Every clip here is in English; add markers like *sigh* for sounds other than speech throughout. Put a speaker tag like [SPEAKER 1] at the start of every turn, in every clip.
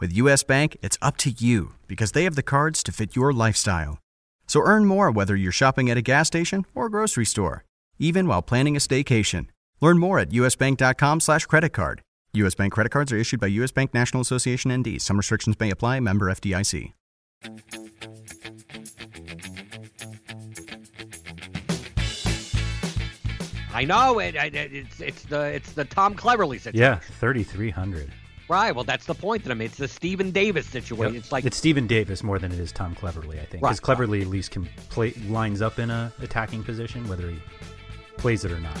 [SPEAKER 1] With US Bank, it's up to you because they have the cards to fit your lifestyle. So earn more whether you're shopping at a gas station or grocery store, even while planning a staycation. Learn more at usbank.com slash credit card. U.S. Bank credit cards are issued by U.S. Bank National Association ND. Some restrictions may apply. Member FDIC.
[SPEAKER 2] I know it, it, it's it's the it's the Tom Cleverley situation.
[SPEAKER 3] Yeah, thirty three hundred.
[SPEAKER 2] Right. Well, that's the point that I mean. It's the Steven Davis situation.
[SPEAKER 3] Yep.
[SPEAKER 2] It's like
[SPEAKER 3] it's Steven Davis more than it is Tom Cleverley, I think. Because
[SPEAKER 2] Right,
[SPEAKER 3] Cleverley at least can play lines up in a attacking position, whether he plays it or not.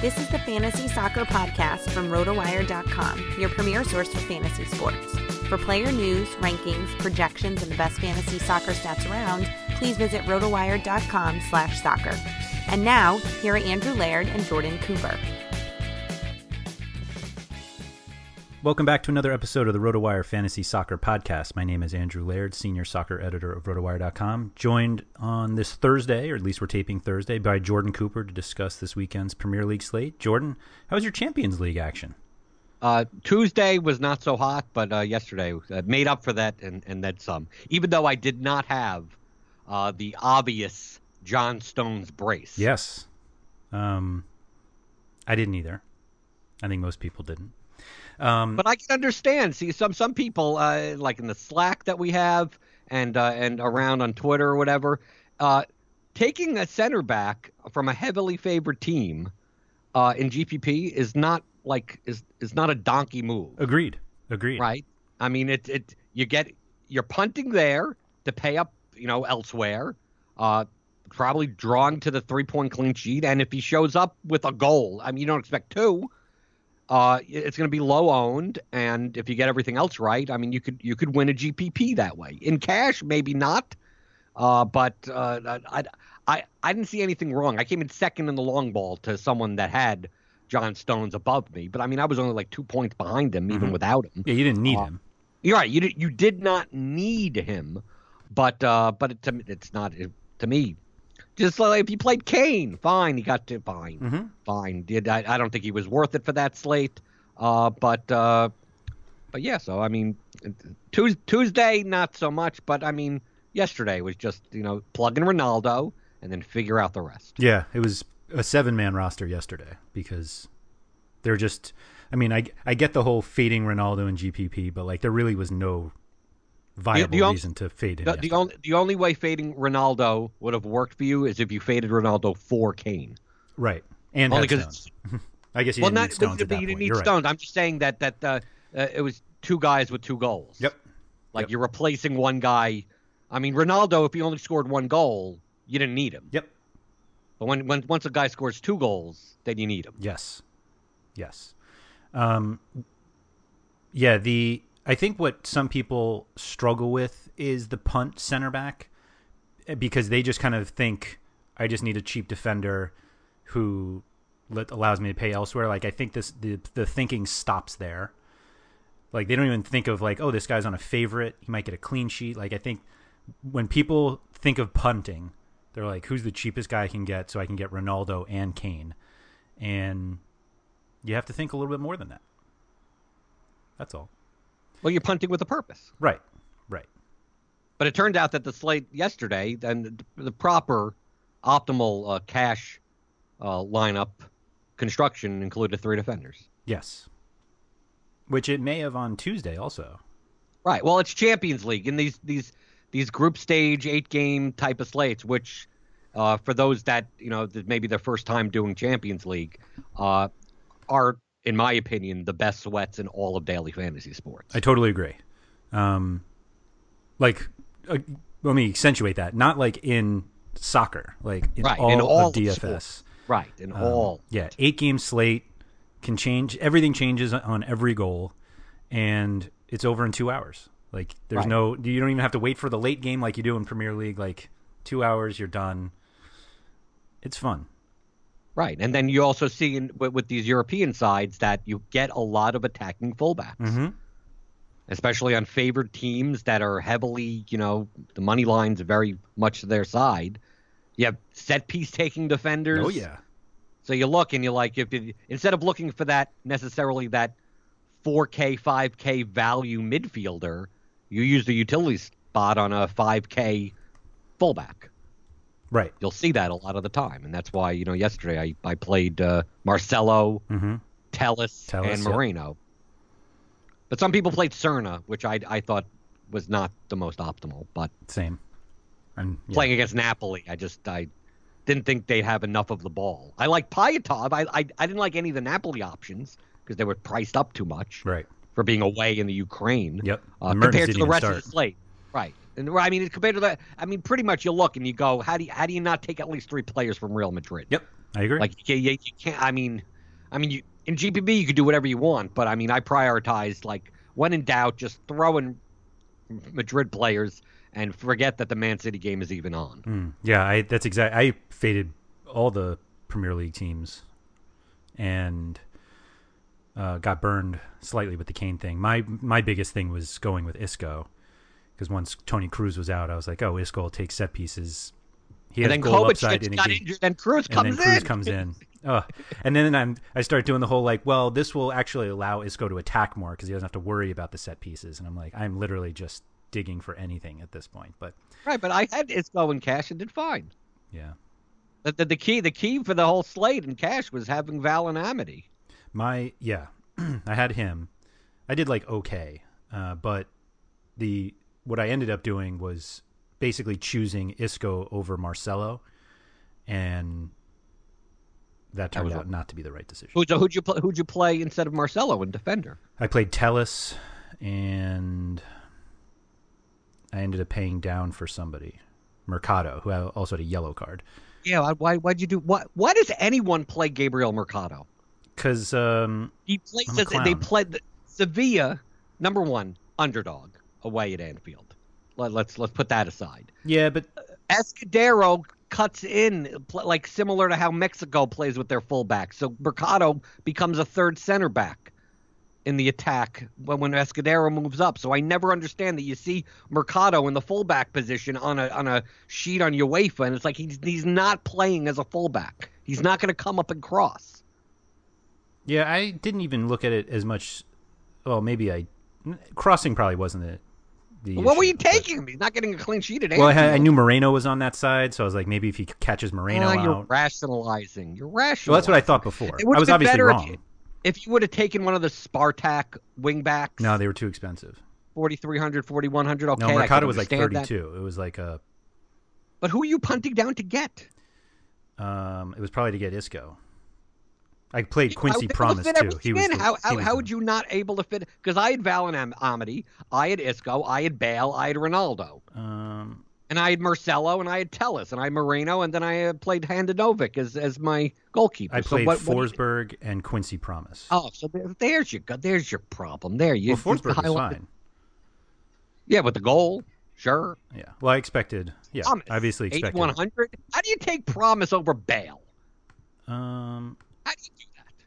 [SPEAKER 4] This is the Fantasy Soccer Podcast from RotoWire.com, your premier source for fantasy sports. For player news, rankings, projections, and the best fantasy soccer stats around, please visit RotoWire.com slash soccer. And now, here are Andrew Laird and Jordan Cooper.
[SPEAKER 3] Welcome back to another episode of the RotoWire Fantasy Soccer Podcast. My name is Andrew Laird, senior soccer editor of RotoWire.com, joined on this Thursday, or at least we're taping Thursday, by Jordan Cooper to discuss this weekend's Premier League slate. Jordan, how was your Champions League action?
[SPEAKER 2] uh, Tuesday was not so hot, but uh, yesterday uh, made up for that and and then some. Even though I did not have uh, the obvious John Stones brace.
[SPEAKER 3] Yes. Um, I didn't either. I think most people didn't. Um,
[SPEAKER 2] But I can understand. See, some some people, uh, like in the Slack that we have, and uh, and around on Twitter or whatever, uh, taking a center back from a heavily favored team uh, in GPP is not like is is not a donkey move,
[SPEAKER 3] agreed. Agreed.
[SPEAKER 2] right? I mean, it it you get you're punting there to pay up, you know, elsewhere. Uh, probably drawing to the three point clean sheet, and if he shows up with a goal, I mean, you don't expect two uh, it's going to be low owned, and if you get everything else right, I mean, you could you could win a GPP that way. In cash, maybe not, uh, but uh, I, I I didn't see anything wrong. I came in second in the long ball to someone that had John Stones above me, but I mean, I was only like two points behind him, even
[SPEAKER 3] Mhm.
[SPEAKER 2] without him.
[SPEAKER 3] Yeah, you didn't need
[SPEAKER 2] Uh,
[SPEAKER 3] him.
[SPEAKER 2] You're right. You did, you did not need him, but uh, but it, to it's not it, to me. Just like if you played Kane, fine, he got to fine
[SPEAKER 3] hmm
[SPEAKER 2] fine. Did I, I don't think he was worth it for that slate. Uh, but uh, but yeah. So I mean, Tues Tuesday not so much, but I mean, yesterday was just you know plug in Ronaldo and then figure out the rest.
[SPEAKER 3] Yeah, it was a seven man roster yesterday because they're just. I mean, I I get the whole fading Ronaldo and GPP, but like there really was no viable
[SPEAKER 2] on-
[SPEAKER 3] reason to fade him.
[SPEAKER 2] The, the only the only way fading Ronaldo would have worked for you is if you faded Ronaldo for Kane.
[SPEAKER 3] right, and
[SPEAKER 2] Only
[SPEAKER 3] had
[SPEAKER 2] 'cause
[SPEAKER 3] Stones. *laughs* I guess you
[SPEAKER 2] well,
[SPEAKER 3] didn't
[SPEAKER 2] not
[SPEAKER 3] need Stones
[SPEAKER 2] but
[SPEAKER 3] at that
[SPEAKER 2] you didn't need
[SPEAKER 3] You're right.
[SPEAKER 2] Stones. I'm just saying that that uh, uh, it was two guys with two goals.
[SPEAKER 3] Yep.
[SPEAKER 2] Like
[SPEAKER 3] Yep.
[SPEAKER 2] you're replacing one guy. I mean, Ronaldo, if he only scored one goal, you didn't need him.
[SPEAKER 3] Yep.
[SPEAKER 2] But when, when once a guy scores two goals, then you need him.
[SPEAKER 3] Yes. Yes. Um, yeah, the I think what some people struggle with is the punt center back eh, because they just kind of think I just need a cheap defender who let, allows me to pay elsewhere. Like I think this the the thinking stops there. Like they don't even think of like oh this guy's on a favorite he might get a clean sheet. Like I think when people think of punting, they're like who's the cheapest guy I can get so I can get Ronaldo and Kane, and you have to think a little bit more than that. That's all.
[SPEAKER 2] Well, you're punting with a purpose.
[SPEAKER 3] Right. Right.
[SPEAKER 2] But it turned out that the slate yesterday and the proper optimal uh, cash uh, lineup construction included three defenders.
[SPEAKER 3] Yes. Which it may have on Tuesday also.
[SPEAKER 2] Right. Well, it's Champions League and these these these group stage eight game type of slates, which uh, for those that you know that maybe their first time doing Champions League, uh, are in my opinion the best sweats in all of daily fantasy sports.
[SPEAKER 3] I totally agree. Um, like, uh, let me accentuate that. Not like in soccer, like in
[SPEAKER 2] Right,
[SPEAKER 3] all,
[SPEAKER 2] in all
[SPEAKER 3] of DFS.
[SPEAKER 2] right. In
[SPEAKER 3] Um,
[SPEAKER 2] all.
[SPEAKER 3] yeah, eight game slate can change. Everything changes on every goal, and it's over in two hours. Like, there's
[SPEAKER 2] Right.
[SPEAKER 3] no. You don't even have to wait for the late game like you do in Premier League. Like, two hours, you're done. It's fun.
[SPEAKER 2] Right. And then you also see in, with, with these European sides that you get a lot of attacking fullbacks.
[SPEAKER 3] Mm-hmm.
[SPEAKER 2] especially on favored teams that are heavily, you know, the money line's very much to their side. You have set piece taking defenders.
[SPEAKER 3] Oh yeah.
[SPEAKER 2] So you look and you're like, if you, instead of looking for that necessarily that 4K, 5K value midfielder, you use the utility spot on a 5K fullback.
[SPEAKER 3] Right.
[SPEAKER 2] You'll see that a lot of the time, and that's why you know yesterday I I played uh, Marcelo,
[SPEAKER 3] Mm-hmm. Telles,
[SPEAKER 2] and
[SPEAKER 3] yep.
[SPEAKER 2] Moreno. But some people played Srna, which I I thought was not the most optimal. But
[SPEAKER 3] Same. And yeah.
[SPEAKER 2] playing against Napoli, I just I didn't think they'd have enough of the ball. I like Pyatov. I I, I didn't like any of the Napoli options because they were priced up too much
[SPEAKER 3] Right.
[SPEAKER 2] for being away in the Ukraine.
[SPEAKER 3] Yep.
[SPEAKER 2] Uh, compared to the rest of the slate. Right. And I mean, compared to that, I mean, pretty much you look and you go, how do you, how do you not take at least three players from Real Madrid?
[SPEAKER 3] Yep. I agree.
[SPEAKER 2] Like you, you, you can't. I mean, I mean, you in GPP you could do whatever you want, but I mean, I prioritized like when in doubt, just throw in Madrid players and forget that the Man City game is even on.
[SPEAKER 3] Mm, yeah, I that's exact. I faded all the Premier League teams, and uh, got burned slightly with the Kane thing. My my biggest thing was going with Isco, because once Toni Kroos was out, I was like, oh, Isco will take set pieces. He
[SPEAKER 2] And then
[SPEAKER 3] upside
[SPEAKER 2] got injured, and Kroos
[SPEAKER 3] and
[SPEAKER 2] comes
[SPEAKER 3] then Kroos
[SPEAKER 2] in.
[SPEAKER 3] comes in. Ugh. And then I'm I start doing the whole like, well, this will actually allow Isco to attack more because he doesn't have to worry about the set pieces. And I'm like, I'm literally just digging for anything at this point. But
[SPEAKER 2] Right, but I had Isco in cash and did fine.
[SPEAKER 3] yeah,
[SPEAKER 2] The, the, the key the key for the whole slate in cash was having Val and Amity.
[SPEAKER 3] my yeah, *clears throat* I had him. I did like okay, uh, but the what I ended up doing was basically choosing Isco over Marcelo, and that turned
[SPEAKER 2] was
[SPEAKER 3] out
[SPEAKER 2] a-
[SPEAKER 3] not to be the right decision.
[SPEAKER 2] Who'd, you- who'd you play, who'd you play instead of Marcelo in defender?
[SPEAKER 3] I played Telles, and I ended up paying down for somebody, Mercado, who also had a yellow card.
[SPEAKER 2] Yeah, why- why why'd you do what? Why does anyone play Gabriel Mercado?
[SPEAKER 3] Because um,
[SPEAKER 2] He plays as they played Sevilla, number one underdog away at Anfield. Let, let's let's put that aside.
[SPEAKER 3] yeah, but uh,
[SPEAKER 2] Escudero cuts in like similar to how Mexico plays with their fullback. So Mercado becomes a third center back in the attack when when Escudero moves up. So I never understand that you see Mercado in the fullback position on a on a sheet on UEFA, and it's like he's he's not playing as a fullback. He's not going to come up and cross.
[SPEAKER 3] yeah, I didn't even look at it as much. Well, maybe I crossing probably wasn't it. The
[SPEAKER 2] what were you taking him? He's not getting a clean sheet at
[SPEAKER 3] Well, I, had, I knew Moreno was on that side, so I was like, maybe if he catches Moreno
[SPEAKER 2] Oh, you're
[SPEAKER 3] out.
[SPEAKER 2] rationalizing. You're rationalizing.
[SPEAKER 3] Well, that's what I thought before. I was obviously
[SPEAKER 2] better if
[SPEAKER 3] wrong.
[SPEAKER 2] you- If you would have taken one of the Spartak wingbacks,
[SPEAKER 3] No, they were too expensive.
[SPEAKER 2] 4,300, 4,100, okay.
[SPEAKER 3] no, Mercado was like
[SPEAKER 2] understand that.
[SPEAKER 3] 32. It was like a.
[SPEAKER 2] But who are you punting down to get?
[SPEAKER 3] Um, it was probably to get Isco. I played Quincy
[SPEAKER 2] How- Promes
[SPEAKER 3] too. He was the-
[SPEAKER 2] how how, how would you not able to fit? Because I had Val and Am- Amity, I had Isco, I had Bale, I had Ronaldo,
[SPEAKER 3] Um,
[SPEAKER 2] And I had Marcelo and I had Telles and I had Moreno and then I uh, played Handanovic as as my goalkeeper.
[SPEAKER 3] I
[SPEAKER 2] So
[SPEAKER 3] played
[SPEAKER 2] what- what
[SPEAKER 3] Forsberg and Quincy Promes.
[SPEAKER 2] Oh, so there, there's your there's your problem. There you.
[SPEAKER 3] well, Forsberg was fine.
[SPEAKER 2] Yeah, with the goal, sure.
[SPEAKER 3] Yeah. Well, I expected. Yeah,
[SPEAKER 2] Promes.
[SPEAKER 3] obviously expected.
[SPEAKER 2] one hundred. How do you take Promes over Bale?
[SPEAKER 3] Um.
[SPEAKER 2] How do you do that?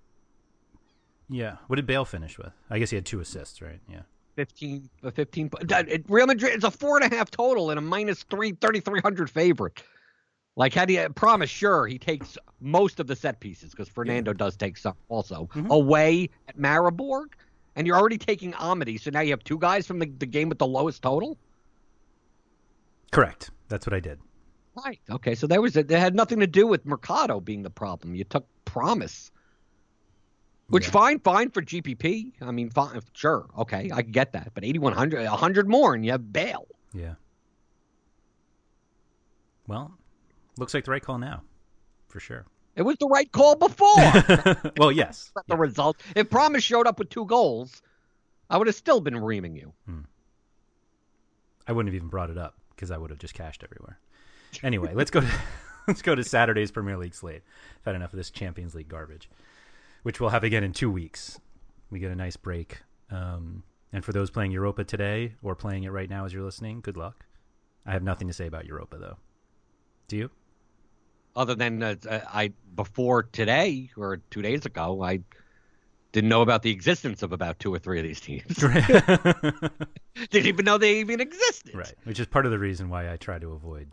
[SPEAKER 3] Yeah. What did Bale finish with? I guess he had two assists, right? Yeah.
[SPEAKER 2] 15, uh, 15 po- Real Madrid, it's a four and a half total and a minus three, 3,300 favorite. Like, how do you Promes? Sure, he takes most of the set pieces because Fernando does take some also
[SPEAKER 3] Mhm.
[SPEAKER 2] away at Maribor, and you're already taking Amity, so now you have two guys from the, the game with the lowest total.
[SPEAKER 3] Correct. That's what I did.
[SPEAKER 2] Right. Okay. So there was a, it had nothing to do with Mercado being the problem. You took Promes, which
[SPEAKER 3] Yeah.
[SPEAKER 2] fine, fine for GPP. I mean, fine, sure, okay, I get that. But 8100, 100 more, and you have Bale.
[SPEAKER 3] Yeah. Well, looks like the right call now, for sure.
[SPEAKER 2] It was the right call before. *laughs*
[SPEAKER 3] well, yes. *laughs*
[SPEAKER 2] the result. If Promes showed up with two goals, I would have still been reaming you. Hmm.
[SPEAKER 3] I wouldn't have even brought it up because I would have just cashed everywhere. Anyway, let's go to *laughs* let's go to Saturday's Premier League slate. I've had enough of this Champions League garbage, which we'll have again in two weeks. We get a nice break. Um, and for those playing Europa today or playing it right now as you're listening, good luck. I have nothing to say about Europa though. Do you?
[SPEAKER 2] Other than uh, I before today or two days ago, I didn't know about the existence of about two or three of these teams. *laughs* didn't even know they even existed.
[SPEAKER 3] Right, which is part of the reason why I try to avoid.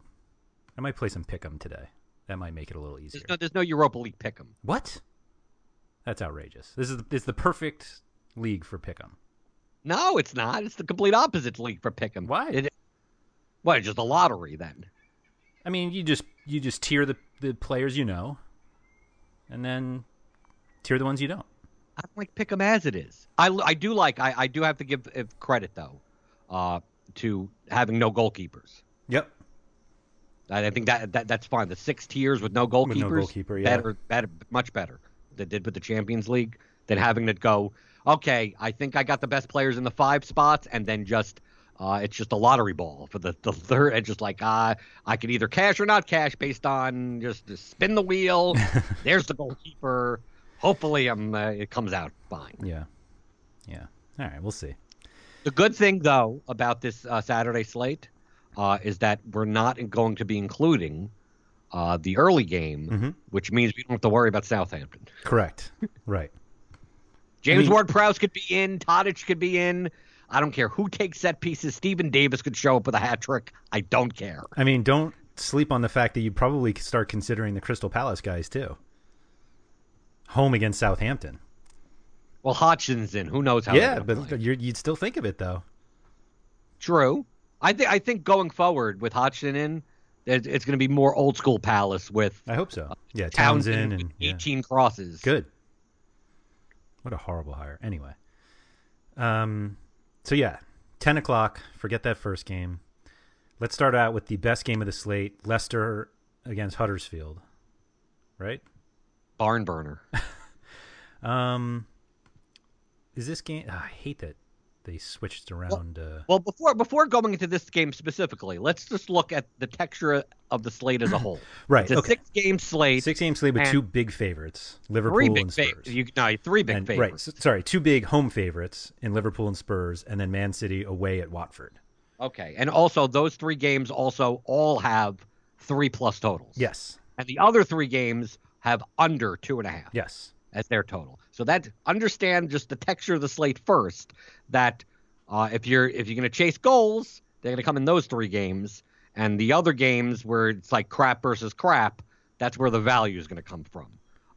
[SPEAKER 3] I might play some pick'em today. That might make it a little easier.
[SPEAKER 2] There's no, there's no Europa League pick'em.
[SPEAKER 3] What? That's outrageous. This is it's the perfect league for pick'em.
[SPEAKER 2] No, it's not. It's the complete opposite league for pick'em.
[SPEAKER 3] Why?
[SPEAKER 2] It, what? Just a lottery then.
[SPEAKER 3] I mean, you just you just tier the the players you know, and then tier the ones you don't.
[SPEAKER 2] I don't like pick'em as it is. I, I do like. I, I do have to give uh, credit though, uh, to having no goalkeepers.
[SPEAKER 3] Yep.
[SPEAKER 2] I think that, that that's fine. The six tiers with no goalkeepers,
[SPEAKER 3] With no goalkeeper, yeah.
[SPEAKER 2] better, better, much better. That did with the Champions League than having to go. Okay, I think I got the best players in the five spots, and then just uh, it's just a lottery ball for the, the third. And just like uh, I could either cash or not cash based on just, just spin the wheel. *laughs* There's the goalkeeper. Hopefully, um, uh, it comes out fine.
[SPEAKER 3] Yeah. Yeah. All right. We'll see.
[SPEAKER 2] The good thing, though, about this uh, Saturday slate uh, is that we're not going to be including uh, the early game,
[SPEAKER 3] Mhm.
[SPEAKER 2] which means we don't have to worry about Southampton.
[SPEAKER 3] Correct. right. *laughs*
[SPEAKER 2] James
[SPEAKER 3] mean-
[SPEAKER 2] Ward-Prowse could be in. Tadic could be in. I don't care who takes set pieces. Steven Davis could show up with a hat trick. I don't care.
[SPEAKER 3] I mean, don't sleep on the fact that you probably start considering the Crystal Palace guys too. Home against Southampton.
[SPEAKER 2] Well, Hodgson's in. Who knows how?
[SPEAKER 3] yeah, but
[SPEAKER 2] play.
[SPEAKER 3] you're, you'd still think of it though.
[SPEAKER 2] true. I think I think going forward with Hodgson in, it- it's going to be more old school Palace with
[SPEAKER 3] I hope so. Yeah,
[SPEAKER 2] Townsend,
[SPEAKER 3] Townsend and yeah.
[SPEAKER 2] 18 crosses.
[SPEAKER 3] Good. What a horrible hire. Anyway. Um so yeah, ten o'clock, forget that first game. Let's start out with the best game of the slate, Leicester against Huddersfield. Right?
[SPEAKER 2] Barn burner. *laughs*
[SPEAKER 3] Um is this game ah, I hate that they switched around uh
[SPEAKER 2] Well, before before going into this game specifically, let's just look at the texture of the slate as a whole. *clears throat*
[SPEAKER 3] Right,
[SPEAKER 2] It's a
[SPEAKER 3] okay.
[SPEAKER 2] six game slate.
[SPEAKER 3] six game slate with two big favorites, Liverpool
[SPEAKER 2] three big
[SPEAKER 3] and Spurs.
[SPEAKER 2] favorites. You, no, three big
[SPEAKER 3] and,
[SPEAKER 2] favorites.
[SPEAKER 3] Right, sorry, two big home favorites in Liverpool and Spurs, and then Man City away at Watford.
[SPEAKER 2] Okay, and also those three games also all have three plus totals.
[SPEAKER 3] Yes,
[SPEAKER 2] and the other three games have under two and a half.
[SPEAKER 3] yes,
[SPEAKER 2] as their total. So that understand just the texture of the slate first. That uh, if you're if you're going to chase goals, they're going to come in those three games, and the other games where it's like crap versus crap, that's where the value is going to come from.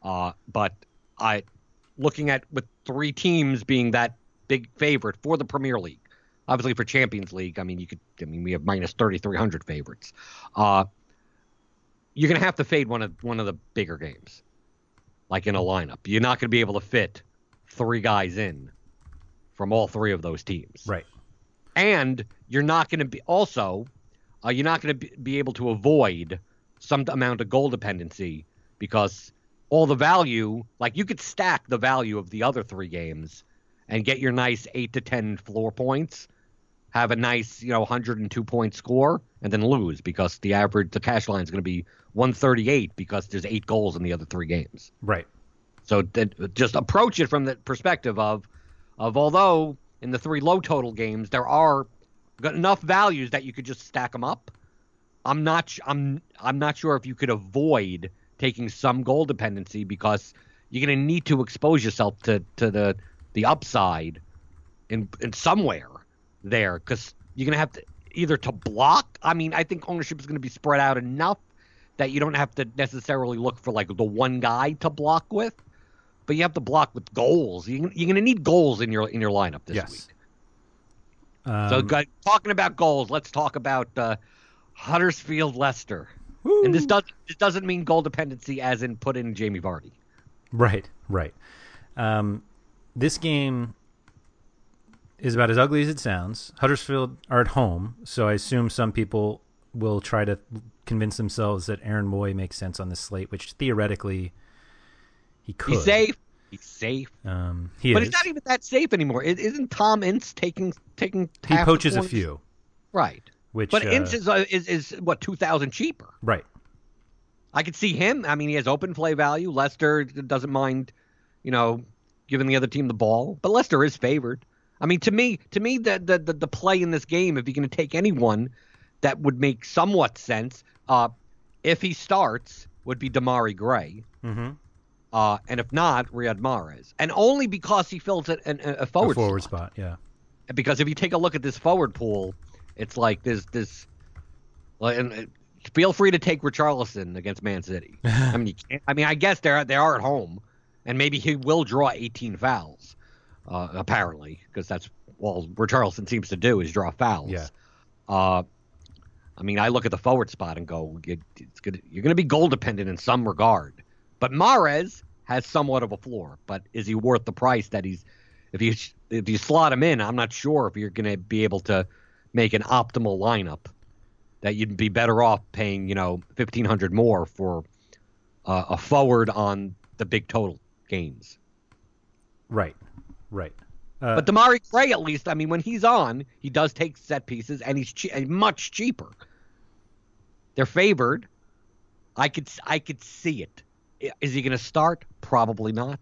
[SPEAKER 2] Uh, but I, looking at with three teams being that big favorite for the Premier League, obviously for Champions League, I mean you could I mean we have minus thirty three hundred favorites. Uh, you're going to have to fade one of one of the bigger games like in a lineup. You're not going to be able to fit three guys in from all three of those teams.
[SPEAKER 3] right.
[SPEAKER 2] And you're not going to be also uh, you're not going to be, be able to avoid some amount of goal dependency because all the value, like you could stack the value of the other three games and get your nice eight to ten floor points. Have a nice, you know, 102 point score and then lose because the average, the cash line is going to be 138 because there's eight goals in the other three games.
[SPEAKER 3] Right.
[SPEAKER 2] So that, just approach it from the perspective of, of although in the three low total games there are enough values that you could just stack them up. I'm not, I'm, I'm not sure if you could avoid taking some goal dependency because you're going to need to expose yourself to, to the, the upside in, in somewhere there because you're going to have to either to block. I mean, I think ownership is going to be spread out enough that you don't have to necessarily look for like the one guy to block with, but you have to block with goals. You, are going to need goals in your in your lineup this
[SPEAKER 3] yes.
[SPEAKER 2] week.
[SPEAKER 3] Um,
[SPEAKER 2] so, guys, talking about goals, let's talk about uh, Huddersfield Leicester. And this does this doesn't mean goal dependency as in put in Jamie Vardy.
[SPEAKER 3] Right, right. Um, this game is about as ugly as it sounds. Huddersfield are at home, so I assume some people will try to convince themselves that Aaron Mooy makes sense on this slate, which theoretically he could.
[SPEAKER 2] He's safe. He's safe.
[SPEAKER 3] Um, he
[SPEAKER 2] but
[SPEAKER 3] is.
[SPEAKER 2] he's not even that safe anymore. I- Isn't Tom Ince taking taking?
[SPEAKER 3] he poaches a few,
[SPEAKER 2] Right.
[SPEAKER 3] which
[SPEAKER 2] But
[SPEAKER 3] uh,
[SPEAKER 2] Ince is, uh, is is what two thousand cheaper.
[SPEAKER 3] right.
[SPEAKER 2] I could see him. I mean, he has open play value. Leicester doesn't mind, you know, giving the other team the ball, but Leicester is favored. I mean, to me, to me, the the the, the play in this game, if you're going to take anyone that would make somewhat sense, uh, if he starts, would be Demarai Gray.
[SPEAKER 3] Mm-hmm.
[SPEAKER 2] Uh, and if not, Riyad Mahrez, and only because he fills it an, a
[SPEAKER 3] A
[SPEAKER 2] forward,
[SPEAKER 3] forward
[SPEAKER 2] slot.
[SPEAKER 3] spot, yeah.
[SPEAKER 2] Because if you take a look at this forward pool, it's like there's this. Like, and uh, feel free to take Richarlison against Man City. *laughs* I mean, you can't, I mean, I guess they're they are at home, and maybe he will draw 18 fouls, uh, apparently, because that's all Richarlison seems to do is draw fouls.
[SPEAKER 3] Yeah.
[SPEAKER 2] Uh, I mean, I look at the forward spot and go, it, it's gonna, you're going to be goal dependent in some regard. But Mahrez has somewhat of a floor. But is he worth the price that he's? If you if you slot him in, I'm not sure if you're going to be able to make an optimal lineup. That you'd be better off paying, you know, fifteen hundred more for uh, a forward on the big total games.
[SPEAKER 3] Right, right. Uh,
[SPEAKER 2] But Demarai Gray, at least, I mean, when he's on, he does take set pieces, and he's che- much cheaper. They're favored. I could I could see it. Is he going to start? Probably not.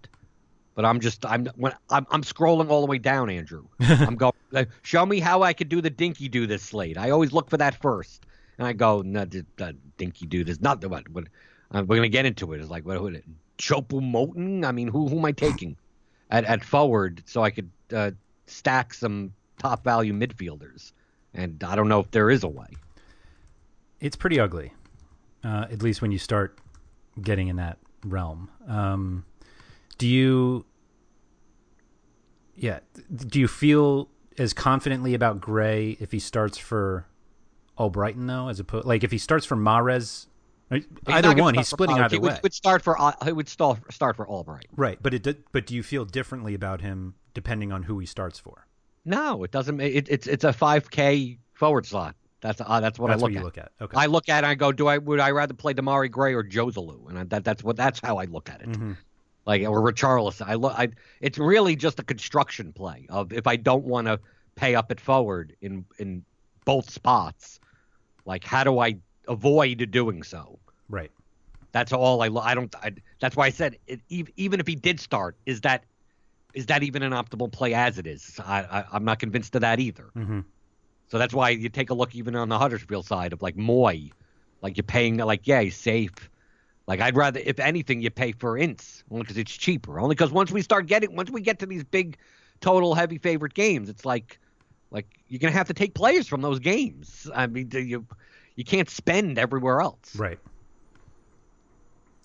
[SPEAKER 2] But I'm just I'm when I'm, I'm scrolling all the way down, Andrew. *laughs* I'm going. Like, show me how I could do the dinky do this slate. I always look for that first, and I go, no, the, the dinky do this. Not what. what uh, we're going to get into it. It's like what? what Choupo-Moting. I mean, who who am I taking at at forward so I could uh, stack some top value midfielders? And I don't know if there is a way.
[SPEAKER 3] it's pretty ugly, uh, at least when you start getting in that realm. Um, do you, yeah, do you feel as confidently about Gray if he starts for Albrighton though, as opposed like if he starts for
[SPEAKER 2] Mahrez,
[SPEAKER 3] either one, he's splitting either
[SPEAKER 2] he
[SPEAKER 3] way,
[SPEAKER 2] Would, would start for Al- he would start start for Albright.
[SPEAKER 3] right? But it did, but do you feel differently about him depending on who he starts for?
[SPEAKER 2] No, it doesn't. It, it's it's a five K forward slot. That's uh, that's what
[SPEAKER 3] That's
[SPEAKER 2] I look
[SPEAKER 3] what you
[SPEAKER 2] at.
[SPEAKER 3] look at. Okay,
[SPEAKER 2] I look at it and I go, do I would I rather play Demarai Gray or Joselu? And I, that that's what that's how I look at it.
[SPEAKER 3] Mhm.
[SPEAKER 2] Like or Richarlison. I look. I it's really just a construction play of if I don't want to pay up at forward in in both spots, like how do I avoid doing so?
[SPEAKER 3] Right.
[SPEAKER 2] That's all I. I don't. I, that's why I said it, even if he did start, is that is that even an optimal play as it is? I, I I'm not convinced of that either.
[SPEAKER 3] hmm
[SPEAKER 2] So that's why you take a look even on the Huddersfield side of like Mooy, like you're paying like yeah he's safe. Like I'd rather if anything you pay for Ince only because it's cheaper. Only because once we start getting once we get to these big total heavy favorite games, it's like like you're gonna have to take players from those games. I mean do you you can't spend everywhere else.
[SPEAKER 3] Right.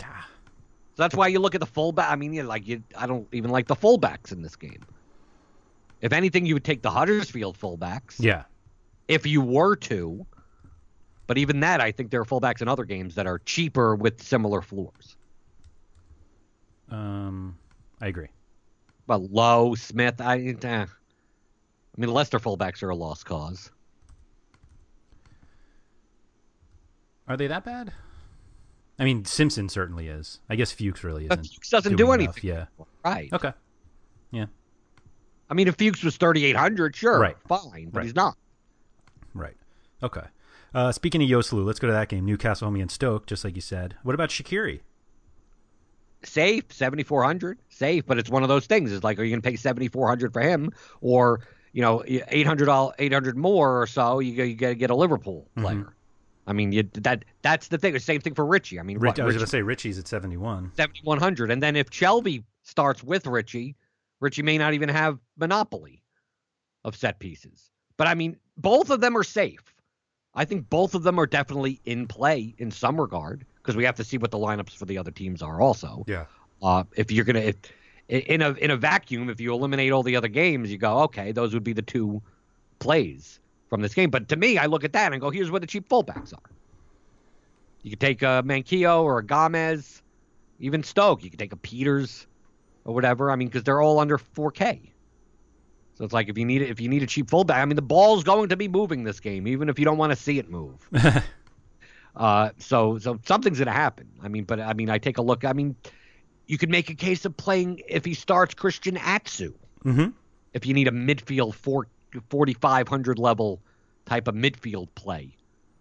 [SPEAKER 2] So that's why you look at the fullback. I mean, you like you. I don't even like the fullbacks in this game. If anything, you would take the Huddersfield fullbacks.
[SPEAKER 3] Yeah.
[SPEAKER 2] If you were to, but even that, I think there are fullbacks in other games that are cheaper with similar floors.
[SPEAKER 3] Um, I agree.
[SPEAKER 2] But Lowe, Smith, I. Eh. I mean, Leicester fullbacks are a lost cause.
[SPEAKER 3] Are they that bad? I mean, Simpson certainly is. I guess Fuchs really isn't.
[SPEAKER 2] Fuchs doesn't do
[SPEAKER 3] enough,
[SPEAKER 2] anything.
[SPEAKER 3] Yeah.
[SPEAKER 2] Right.
[SPEAKER 3] Okay. Yeah.
[SPEAKER 2] I mean, if Fuchs was thirty eight hundred, sure,
[SPEAKER 3] Right.
[SPEAKER 2] fine, but
[SPEAKER 3] Right.
[SPEAKER 2] he's not. Right.
[SPEAKER 3] Okay. Uh, speaking of Joselu, let's go to that game. Newcastle home against Stoke, just like you said. What about Shaqiri?
[SPEAKER 2] Safe, seventy four hundred, safe, but it's one of those things. It's like, are you going to pay seventy four hundred for him, or you know, 800, 800 more or so? You you got to get a Liverpool
[SPEAKER 3] Mm-hmm.
[SPEAKER 2] I mean, you, that that's the thing. The same thing for Ritchie. I mean,
[SPEAKER 3] Rich,
[SPEAKER 2] what,
[SPEAKER 3] I was going to say Ritchie's at 71.
[SPEAKER 2] 7100 and then if Shelvey starts with Ritchie Ritchie may not even have monopoly of set pieces but I mean both of them are safe I think both of them are definitely in play in some regard because we have to see what the lineups for the other teams are also
[SPEAKER 3] Yeah.
[SPEAKER 2] uh, if you're gonna if, in a in a vacuum if you eliminate all the other games you go okay those would be the two plays from this game but to me I look at that and go here's where the cheap fullbacks are you could take a Manquillo or a Gomez even Stoke, you could take a Peters or whatever. I mean, because they're all under 4K. So it's like if you need if you need a cheap fullback, I mean, the ball's going to be moving this game, even if you don't want to see it move. *laughs* uh, so so something's going to happen. I mean, but I mean, I take a look. I mean, you could make a case of playing if he starts Christian Atsu.
[SPEAKER 3] Mhm.
[SPEAKER 2] If you need a midfield four, 4,500 level type of midfield play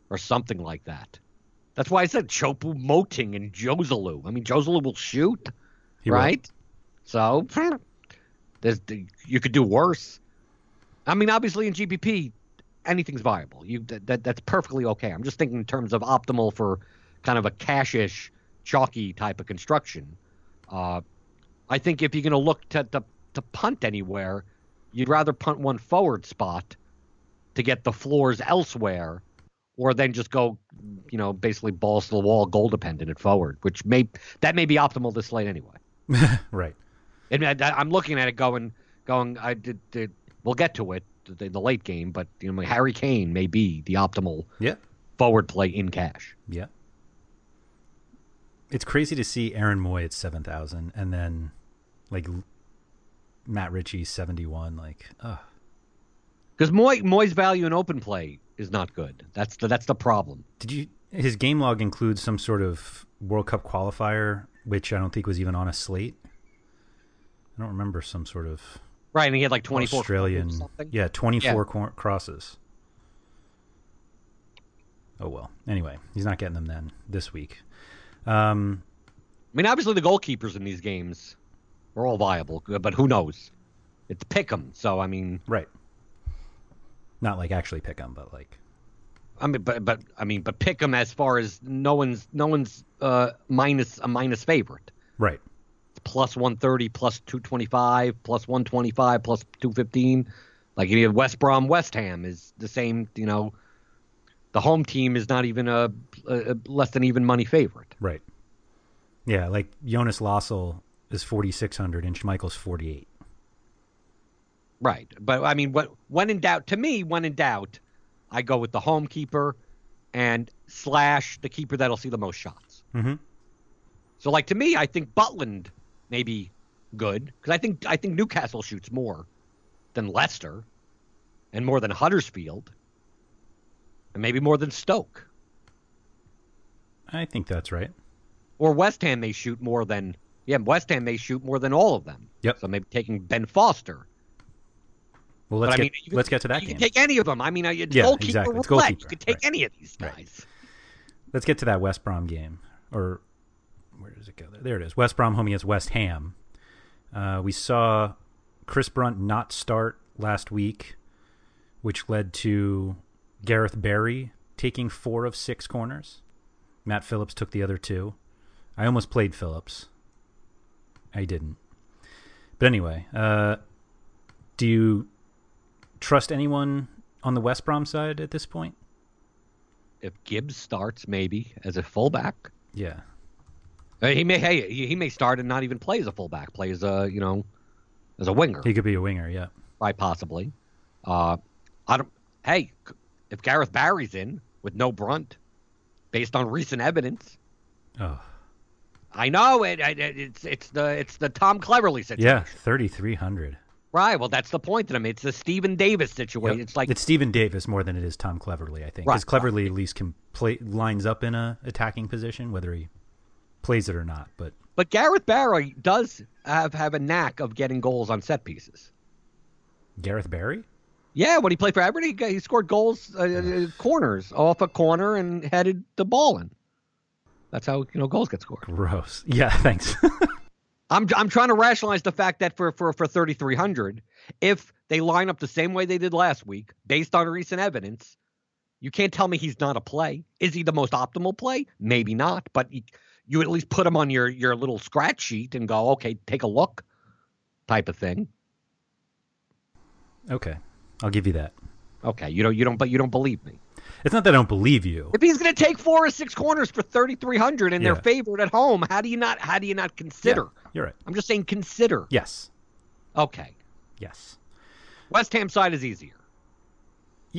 [SPEAKER 2] or something like that. That's why I said Choupo-Moting and Joselu. I mean, Joselu will shoot,
[SPEAKER 3] He will.
[SPEAKER 2] right? So there's you could do worse. I mean, obviously in GPP, anything's viable. You that, that that's perfectly okay. I'm just thinking in terms of optimal for kind of a cashish, chalky type of construction. Uh, I think if you're going to look to, to to punt anywhere, you'd rather punt one forward spot to get the floors elsewhere, or then just go, you know, basically balls to the wall, goal dependent at forward, which may that may be optimal this late anyway. *laughs*
[SPEAKER 3] right.
[SPEAKER 2] And I, I'm looking at it going, going. I did. did we'll get to it, the, the late game, but you know, Harry Kane may be the optimal
[SPEAKER 3] Yeah.
[SPEAKER 2] forward play in cash.
[SPEAKER 3] Yeah. It's crazy to see Aaron Mooy at 7,000 and then like Matt Ritchie 71 like ugh.
[SPEAKER 2] Because Mooy Mooy's value in open play is not good. That's the that's the problem.
[SPEAKER 3] Did you his game log includes some sort of World Cup qualifier which I don't think was even on a slate. I don't remember some sort of
[SPEAKER 2] Right, and he had like 24
[SPEAKER 3] Australian. Yeah, 24
[SPEAKER 2] Yeah.
[SPEAKER 3] cor- crosses. Oh well. Anyway, he's not getting them then this week. Um
[SPEAKER 2] I mean, obviously the goalkeepers in these games are all viable, but who knows? It's pick 'em. So I mean,
[SPEAKER 3] right. Not like actually pick 'em, but like
[SPEAKER 2] I mean, but but I mean, but pick 'em as far as no one's no one's uh minus a minus favorite.
[SPEAKER 3] right.
[SPEAKER 2] It's plus 130, plus 225, plus 125, plus 215. Like you have West Brom, West Ham is the same. You know, the home team is not even a, a, a less than even money favorite.
[SPEAKER 3] Right. Yeah, like Jonas Lössl is 4600 and Schmeichel's 48.
[SPEAKER 2] Right. But I mean, what when in doubt, to me, when in doubt, I go with the home keeper and slash the keeper that'll see the most shots.
[SPEAKER 3] Mhm.
[SPEAKER 2] So, like to me, I think Butland may be good because I think I think Newcastle shoots more than Leicester and more than Huddersfield and maybe more than Stoke
[SPEAKER 3] I think that's right.
[SPEAKER 2] or West Ham may shoot more than yeah West Ham may shoot more than all of them.
[SPEAKER 3] Yep.
[SPEAKER 2] So maybe taking Ben Foster
[SPEAKER 3] Well, let's
[SPEAKER 2] but
[SPEAKER 3] get
[SPEAKER 2] I mean, can-
[SPEAKER 3] let's get to that
[SPEAKER 2] you
[SPEAKER 3] game.
[SPEAKER 2] can take any of them. I mean, uh, it's
[SPEAKER 3] Yeah,
[SPEAKER 2] goalkeeper
[SPEAKER 3] exactly. It's
[SPEAKER 2] roulette. You
[SPEAKER 3] goalkeeper,
[SPEAKER 2] could take
[SPEAKER 3] right.
[SPEAKER 2] any of these
[SPEAKER 3] Right.
[SPEAKER 2] guys.
[SPEAKER 3] Let's get to that West Brom game. Or where does it go? There, there it is. West Brom home against West Ham. Uh, we saw Chris Brunt not start last week, which led to Gareth Barry taking four of six corners. Matt Phillips took the other two. I almost played Phillips. I didn't. But anyway, uh, do you trust anyone on the West Brom side at this point?
[SPEAKER 2] If Gibbs starts, maybe as a fullback,
[SPEAKER 3] Yeah.
[SPEAKER 2] Uh, he may. Hey, he, he may start and not even play as a fullback. Play as a you know, as a winger,
[SPEAKER 3] He could be a winger, yeah.
[SPEAKER 2] right? Possibly. Uh, I don't. Hey, if Gareth Barry's in with no Brunt, based on recent evidence,
[SPEAKER 3] Oh,
[SPEAKER 2] I know it. it it's it's the it's the Tom Cleverley situation.
[SPEAKER 3] yeah, 3,300.
[SPEAKER 2] Right. Well, that's the point to them. It's the Steven Davis situation.
[SPEAKER 3] Yep.
[SPEAKER 2] It's like
[SPEAKER 3] it's Steven Davis more than it is Tom Cleverley, I think.
[SPEAKER 2] Right,
[SPEAKER 3] Because Cleverly at least can play lines up in a attacking position, whether he plays it or not. But
[SPEAKER 2] But Gareth Barry does have have a knack of getting goals on set pieces.
[SPEAKER 3] Gareth Barry,
[SPEAKER 2] Yeah, when he played for Everton, he, he scored goals, uh, uh, corners off a corner and headed the ball in. That's how you know goals get scored.
[SPEAKER 3] Gross. Yeah, *laughs* thanks.
[SPEAKER 2] I'm I'm trying to rationalize the fact that for for for 3300, if they line up the same way they did last week, based on recent evidence, you can't tell me he's not a play. Is he the most optimal play? Maybe not, but you, you at least put him on your your little scratch sheet and go, okay, take a look, type of thing.
[SPEAKER 3] okay, I'll give you that.
[SPEAKER 2] Okay, you don't you don't but you don't believe me.
[SPEAKER 3] It's not that I don't believe you.
[SPEAKER 2] If he's going to take four or six corners for 3300 and
[SPEAKER 3] Yeah.
[SPEAKER 2] they're favored at home, how do you not how do you not consider?
[SPEAKER 3] Yeah, you're right.
[SPEAKER 2] I'm just saying consider.
[SPEAKER 3] Yes.
[SPEAKER 2] Okay.
[SPEAKER 3] Yes.
[SPEAKER 2] West Ham side is easier.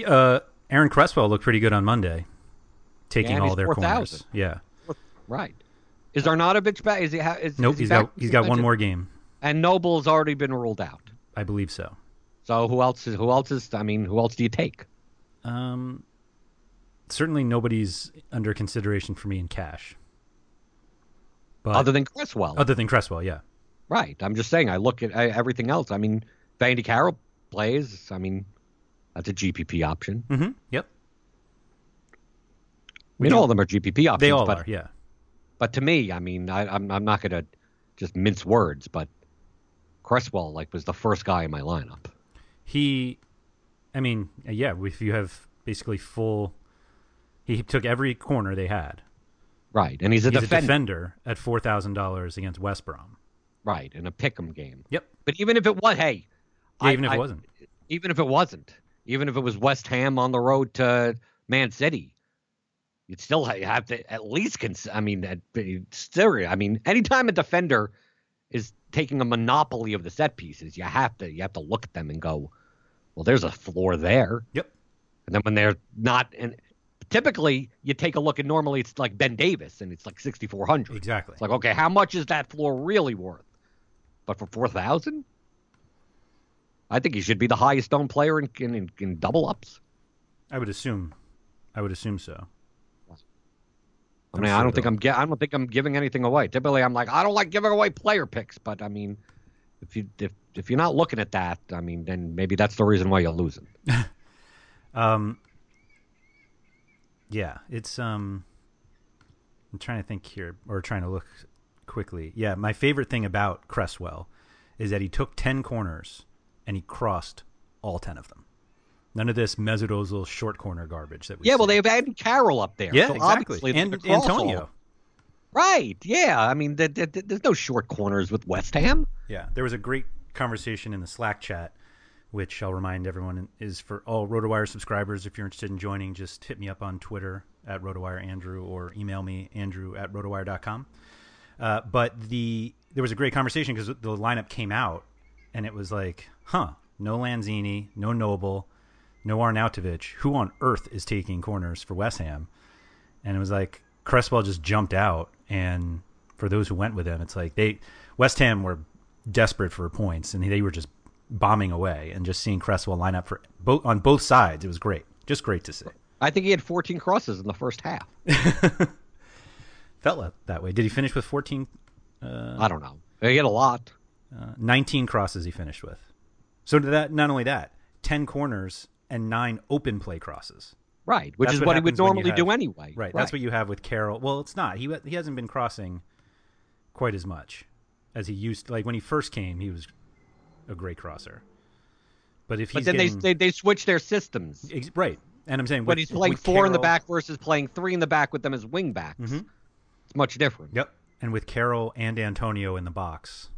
[SPEAKER 3] Uh, Aaron Cresswell looked pretty good on Monday, taking
[SPEAKER 2] Yeah,
[SPEAKER 3] all their
[SPEAKER 2] 4,000.
[SPEAKER 3] corners. Yeah.
[SPEAKER 2] Right. Is Arnautovic back? Is he? Ha- is,
[SPEAKER 3] Nope.
[SPEAKER 2] is he
[SPEAKER 3] He's got he's got one more game.
[SPEAKER 2] And Noble's already been ruled out.
[SPEAKER 3] I believe so.
[SPEAKER 2] So who else is? Who else is? I mean, who else do you take?
[SPEAKER 3] Um, certainly nobody's under consideration for me in cash. But
[SPEAKER 2] other than Cresswell?
[SPEAKER 3] other than Cresswell, yeah.
[SPEAKER 2] right. I'm just saying. I look at everything else. I mean, Vandy Carroll plays. I mean, that's a GPP option.
[SPEAKER 3] Mm-hmm. Yep.
[SPEAKER 2] I mean, all of them are GPP options.
[SPEAKER 3] They all
[SPEAKER 2] but,
[SPEAKER 3] are. Yeah.
[SPEAKER 2] But to me, I mean, I, I'm I'm not gonna just mince words, but Cresswell like was the first guy in my lineup.
[SPEAKER 3] He, I mean, yeah. If you have basically full, he took every corner they had.
[SPEAKER 2] Right, and he's a
[SPEAKER 3] He's
[SPEAKER 2] defender.
[SPEAKER 3] a defender at four thousand dollars against West Brom.
[SPEAKER 2] Right, in a pick'em game.
[SPEAKER 3] Yep.
[SPEAKER 2] But even if it was, hey,
[SPEAKER 3] Yeah,
[SPEAKER 2] I-
[SPEAKER 3] even if
[SPEAKER 2] I-
[SPEAKER 3] it wasn't.
[SPEAKER 2] even if it wasn't, even if it was West Ham on the road to Man City, you'd still ha- have to at least cons- I mean, still, I mean, anytime a defender is taking a monopoly of the set pieces, you have to you have to look at them and go, well, there's a floor there.
[SPEAKER 3] Yep.
[SPEAKER 2] And then when they're not, and typically you take a look, and normally it's like Ben Davies, and it's like 6,400.
[SPEAKER 3] Exactly.
[SPEAKER 2] It's like, okay, how much is that floor really worth? But for four thousand, I think he should be the highest owned player in in, in, double ups.
[SPEAKER 3] I would assume. I would assume so.
[SPEAKER 2] I mean, I don't think I'm I don't think I'm giving anything away. Typically, I'm like, I don't like giving away player picks, but I mean, if you if if you're not looking at that, I mean, then maybe that's the reason why you're losing. *laughs*
[SPEAKER 3] Um. Yeah, it's um. I'm trying to think here, or trying to look quickly. Yeah, my favorite thing about Cresswell is that he took ten corners and he crossed all ten of them. None of this Mesut short corner garbage that we.
[SPEAKER 2] Yeah, well, they have added Carroll up there.
[SPEAKER 3] yeah
[SPEAKER 2] so
[SPEAKER 3] exactly, and
[SPEAKER 2] cross all-
[SPEAKER 3] Antonio.
[SPEAKER 2] Right? Yeah, I mean, th- th- th- there's no short corners with West Ham.
[SPEAKER 3] Yeah, there was a great conversation in the Slack chat, which I'll remind everyone is for all RotoWire subscribers. If you're interested in joining, just hit me up on Twitter at RotoWire Andrew or email me Andrew at RotoWire.com. Uh, but the there was a great conversation because the lineup came out and it was like, huh, no Lanzini, no Noble, no Arnautovic. Who on earth is taking corners for West Ham? And it was like Cresswell just jumped out, and for those who went with him, it's like they West Ham were desperate for points, and they were just bombing away. And just seeing Cresswell line up for both on both sides, it was great, just great to see.
[SPEAKER 2] I think he had 14 crosses in the first half. *laughs*
[SPEAKER 3] Felt that- way. Did he finish with 14,
[SPEAKER 2] I don't know. He had a lot.
[SPEAKER 3] uh, 19 crosses? He finished with. So did that not only that, 10 corners and nine open play crosses.
[SPEAKER 2] Right, which
[SPEAKER 3] That's
[SPEAKER 2] is
[SPEAKER 3] what
[SPEAKER 2] what, he would
[SPEAKER 3] happens when you
[SPEAKER 2] normally do
[SPEAKER 3] have-
[SPEAKER 2] anyway.
[SPEAKER 3] Right, That's what you have with Carroll. Well, it's not. He he hasn't been crossing quite as much as he used. Like when he first came, he was a great crosser. But if
[SPEAKER 2] he
[SPEAKER 3] But
[SPEAKER 2] then
[SPEAKER 3] getting,
[SPEAKER 2] they, they they switch their systems.
[SPEAKER 3] ex- right, and I'm saying
[SPEAKER 2] When he's playing four in the back versus playing three in the back with them as wing backs,
[SPEAKER 3] Mhm.
[SPEAKER 2] it's much different.
[SPEAKER 3] Yep, and with Carroll and Antonio in the box,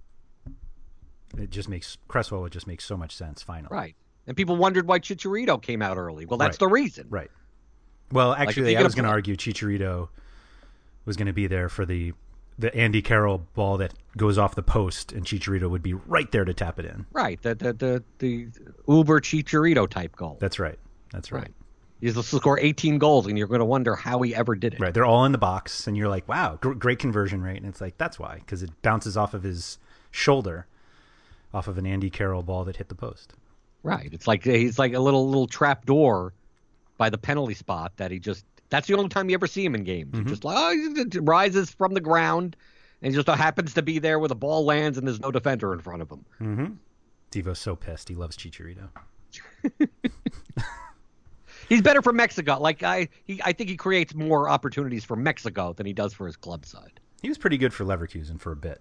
[SPEAKER 3] it just makes Cresswell would just makes so much sense. Finally,
[SPEAKER 2] Right. And people wondered why Chicharito came out early. Well, that's
[SPEAKER 3] Right.
[SPEAKER 2] the reason.
[SPEAKER 3] Right. Well, actually,
[SPEAKER 2] you're
[SPEAKER 3] I was going to argue Chicharito was going to be there for the the Andy Carroll ball that goes off the post, and Chicharito would be right there to tap it in.
[SPEAKER 2] Right. The the the, the Uber Chicharito type goal.
[SPEAKER 3] That's right. That's right.
[SPEAKER 2] right. To score 18 goals, and you're going to wonder how he ever did it.
[SPEAKER 3] Right. They're all in the box, and you're like, wow, gr- great conversion rate. And it's like, that's why, because it bounces off of his shoulder, off of an Andy Carroll ball that hit the post.
[SPEAKER 2] Right. It's like he's like a little little trap door by the penalty spot that he just. That's the only time you ever see him in games.
[SPEAKER 3] Mm-hmm.
[SPEAKER 2] He just like oh, he rises from the ground, and just happens to be there where the ball lands, and there's no defender in front of him.
[SPEAKER 3] Mm-hmm. Devo's so pissed. He loves Chicharito. *laughs* *laughs*
[SPEAKER 2] He's better for Mexico. Like I, he, I think he creates more opportunities for Mexico than he does for his club side.
[SPEAKER 3] He was pretty good for Leverkusen for a bit.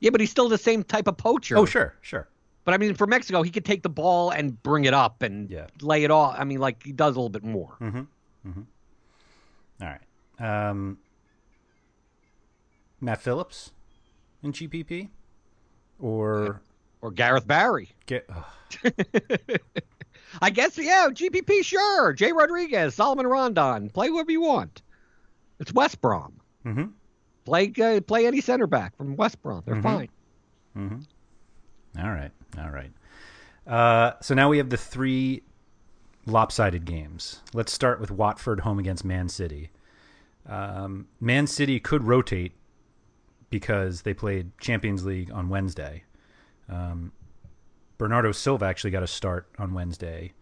[SPEAKER 2] Yeah, but he's still the same type of poacher.
[SPEAKER 3] Oh, sure, sure.
[SPEAKER 2] But I mean, for Mexico, he could take the ball and bring it up and
[SPEAKER 3] Yeah.
[SPEAKER 2] lay it off. I mean, like he does a little bit more.
[SPEAKER 3] All right. Um, Matt Phillips in GPP, or
[SPEAKER 2] Or Gareth Barry.
[SPEAKER 3] get *laughs*
[SPEAKER 2] I guess, yeah, GPP, sure. Jay Rodriguez, Salomon Rondon. Play whoever you want. It's West Brom.
[SPEAKER 3] Mhm.
[SPEAKER 2] Play uh, play any center back from West Brom. They're fine.
[SPEAKER 3] all right, all right. Uh, so now we have the three lopsided games. Let's start with Watford home against Man City. Um, Man City could rotate because they played Champions League on Wednesday. Um, Bernardo Silva actually got a start on Wednesday.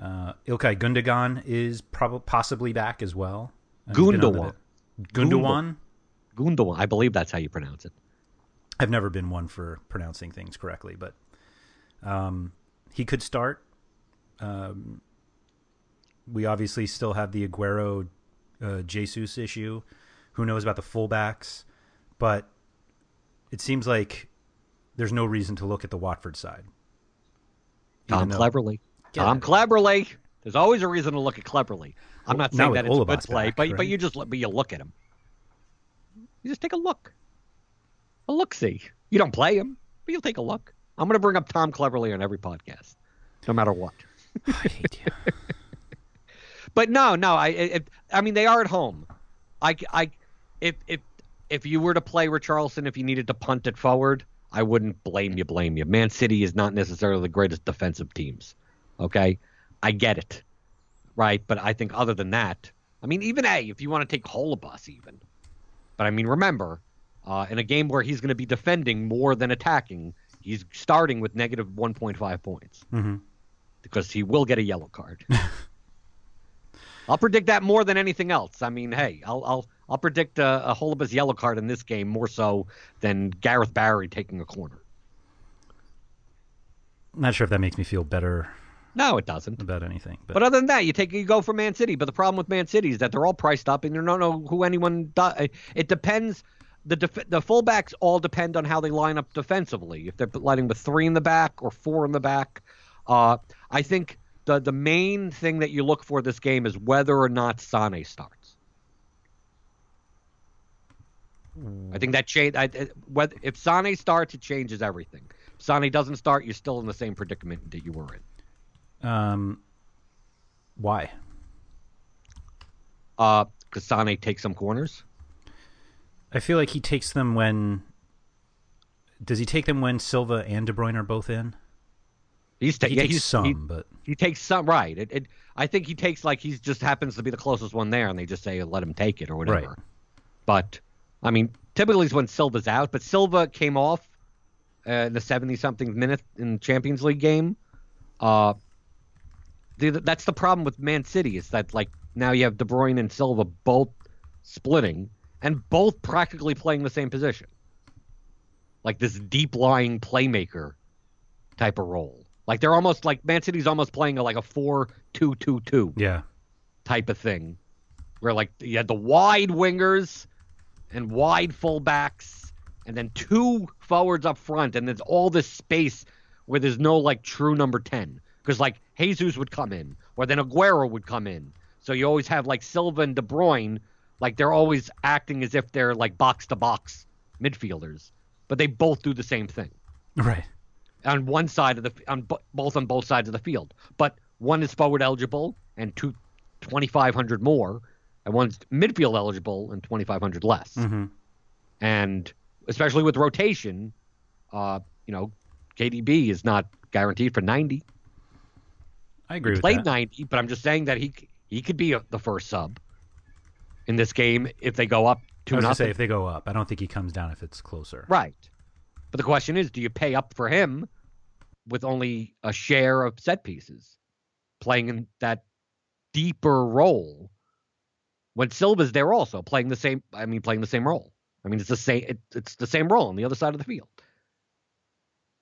[SPEAKER 3] Uh, Ilkay Gundogan is probably possibly back as well. Uh, he's been on the
[SPEAKER 2] Gundogan.
[SPEAKER 3] Gundogan.
[SPEAKER 2] Gundogan. I believe that's how you pronounce it.
[SPEAKER 3] I've never been one for pronouncing things correctly, but um, he could start. Um, we obviously still have the Aguero uh, Jesus issue. Who knows about the fullbacks? But it seems like there's no reason to look at the Watford side.
[SPEAKER 2] Tom
[SPEAKER 3] though- Cleverley.
[SPEAKER 2] Tom. Cleverley. There's always a reason to look at Cleverley. I'm not saying that it's a good play,
[SPEAKER 3] back,
[SPEAKER 2] but but you just look- but you look at him. You just take a look. A look see. You don't play him, but you'll take a look. I'm going to bring up Tom Cleverley on every podcast, no matter what.
[SPEAKER 3] I hate you. *laughs*
[SPEAKER 2] But no, no. I, I, I mean, they are at home. I, I, if, if, if you were to play Richarlison, if you needed to punt it forward, I wouldn't blame you. Blame you. Man City is not necessarily the greatest defensive teams. Okay, I get it, right? But I think other than that, I mean, even a if you want to take Holebas, even. But I mean, remember, uh, in a game where he's going to be defending more than attacking, he's starting with negative 1.5 points
[SPEAKER 3] hmm
[SPEAKER 2] because he will get a yellow card. *laughs* I'll predict that more than anything else. I mean, hey, I'll I'll I'll predict a, a Holebas yellow card in this game more so than Gareth Barry taking a corner.
[SPEAKER 3] Not sure if that makes me feel better
[SPEAKER 2] No, it doesn't.
[SPEAKER 3] about anything, but,
[SPEAKER 2] But other than that, you take you go for Man City. But the problem with Man City is that they're all priced up, and you don't know who anyone. Do- it depends. The def- the fullbacks all depend on how they line up defensively. If they're lining with three in the back or four in the back, uh, I think the the main thing that you look for this game is whether or not Sane starts. I think that change. Whether if Sane starts, it changes everything. If Sane doesn't start, you're still in the same predicament that you were in.
[SPEAKER 3] um, why?
[SPEAKER 2] Uh, because Sane takes some corners.
[SPEAKER 3] I feel like he takes them when. Does he take them when Silva and De Bruyne are both in?
[SPEAKER 2] He's ta-
[SPEAKER 3] He takes
[SPEAKER 2] he's,
[SPEAKER 3] some,
[SPEAKER 2] he,
[SPEAKER 3] but
[SPEAKER 2] he takes some right. It, it, I think he takes like he just happens to be the closest one there, and they just say let him take it or whatever.
[SPEAKER 3] Right.
[SPEAKER 2] But I mean, typically it's when Silva's out, but Silva came off uh, in the seventy something minute in the Champions League game. Uh, the, that's the problem with Man City is that like now you have De Bruyne and Silva both splitting and both practically playing the same position, like this deep lying playmaker type of role. Like they're almost like Man City's almost playing a, like a four-two-two-two
[SPEAKER 3] yeah,
[SPEAKER 2] type of thing, where like you had the wide wingers and wide fullbacks, and then two forwards up front, and there's all this space where there's no like true number ten, because like Jesus would come in, or then Aguero would come in, so you always have like Silva and De Bruyne, like they're always acting as if they're like box to box midfielders, but they both do the same thing.
[SPEAKER 3] Right.
[SPEAKER 2] On one side of the on bo- both on both sides of the field. But one is forward eligible and two 2500 more and one's midfield eligible and 2500 less.
[SPEAKER 3] hmm
[SPEAKER 2] And especially with rotation, uh, you know, KDB is not guaranteed for 90.
[SPEAKER 3] I agree
[SPEAKER 2] He played
[SPEAKER 3] that.
[SPEAKER 2] 90, but I'm just saying that he he could be a, the first sub in this game if they go up
[SPEAKER 3] I was
[SPEAKER 2] nothing.
[SPEAKER 3] say if they go up, I don't think he comes down if it's closer.
[SPEAKER 2] Right. But the question is, do you pay up for him with only a share of set pieces, playing in that deeper role when Silva's there also playing the same? I mean, playing the same role. I mean, it's the same. It, it's the same role on the other side of the field.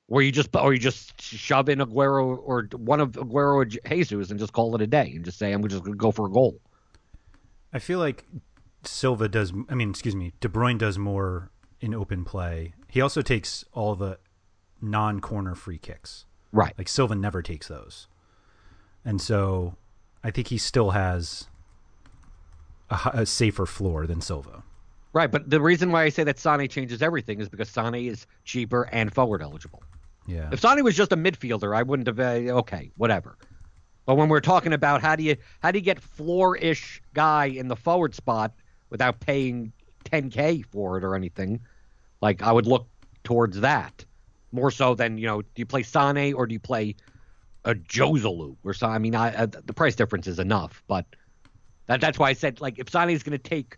[SPEAKER 2] Where you just or you just shove in Aguero or one of Aguero or Jesus and just call it a day and just say I'm just going to go for a goal.
[SPEAKER 3] I feel like Silva does. I mean, excuse me, De Bruyne does more in open play. He also takes all the non-corner free kicks.
[SPEAKER 2] Right.
[SPEAKER 3] Like Silva never takes those, and so I think he still has a, a safer floor than Silva.
[SPEAKER 2] Right, but the reason why I say that Sane changes everything is because Sane is cheaper and forward eligible.
[SPEAKER 3] Yeah.
[SPEAKER 2] If Sane was just a midfielder, I wouldn't have. Uh, okay, whatever. But when we're talking about how do you how do you get floor-ish guy in the forward spot without paying 10k for it or anything, like I would look towards that more so than you know. Do you play Sane or do you play a Joselu or so? I mean, I, uh, the price difference is enough, but that, that's why I said like if Sane is going to take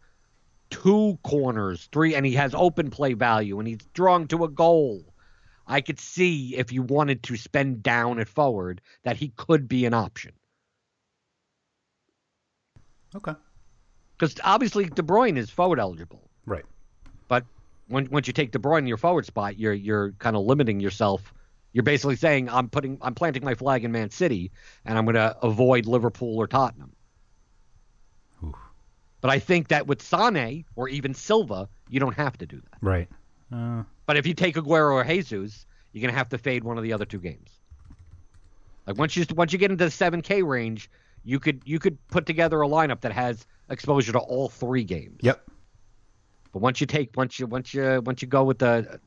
[SPEAKER 2] two corners, three, and he has open play value and he's drawing to a goal. I could see if you wanted to spend down at forward that he could be an option.
[SPEAKER 3] Okay.
[SPEAKER 2] Because obviously De Bruyne is forward eligible,
[SPEAKER 3] Right.
[SPEAKER 2] but when, once you take De Bruyne in your forward spot, you're you're kind of limiting yourself. You're basically saying I'm putting I'm planting my flag in Man City and I'm going to avoid Liverpool or Tottenham.
[SPEAKER 3] Ooh.
[SPEAKER 2] But I think that with Sane or even Silva, you don't have to do that.
[SPEAKER 3] Right. Uh,
[SPEAKER 2] But if you take Aguero or Jesus, you're gonna have to fade one of the other two games. Like once you once you get into the seven K range, you could you could put together a lineup that has exposure to all three games.
[SPEAKER 3] yep.
[SPEAKER 2] But once you take once you once you once you go with the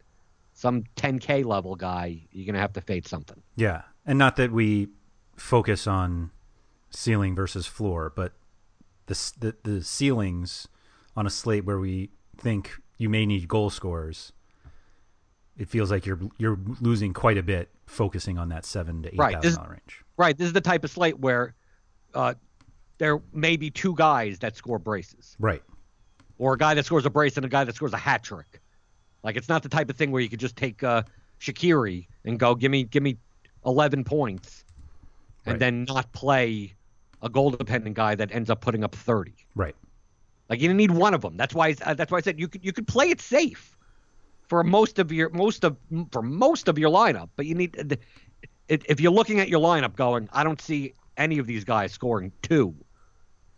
[SPEAKER 2] some 10K level guy, you're gonna have to fade something.
[SPEAKER 3] Yeah, and not that we focus on ceiling versus floor, but the the, the ceilings on a slate where we think you may need goal scorers. It feels like you're you're losing quite a bit focusing on that seven to eight thousand
[SPEAKER 2] Right,
[SPEAKER 3] dollar range.
[SPEAKER 2] Right. This is the type of slate where uh, there may be two guys that score braces.
[SPEAKER 3] Right.
[SPEAKER 2] or a guy that scores a brace and a guy that scores a hat trick. Like it's not the type of thing where you could just take uh, Shaqiri and go, give me give me eleven points, and
[SPEAKER 3] Right.
[SPEAKER 2] then not play a goal dependent guy that ends up putting up thirty.
[SPEAKER 3] Right.
[SPEAKER 2] Like you need one of them. That's why uh, that's why I said you could you could play it safe for most of your most of for most of your lineup, but you need uh, if you're looking at your lineup going, I don't see any of these guys scoring two,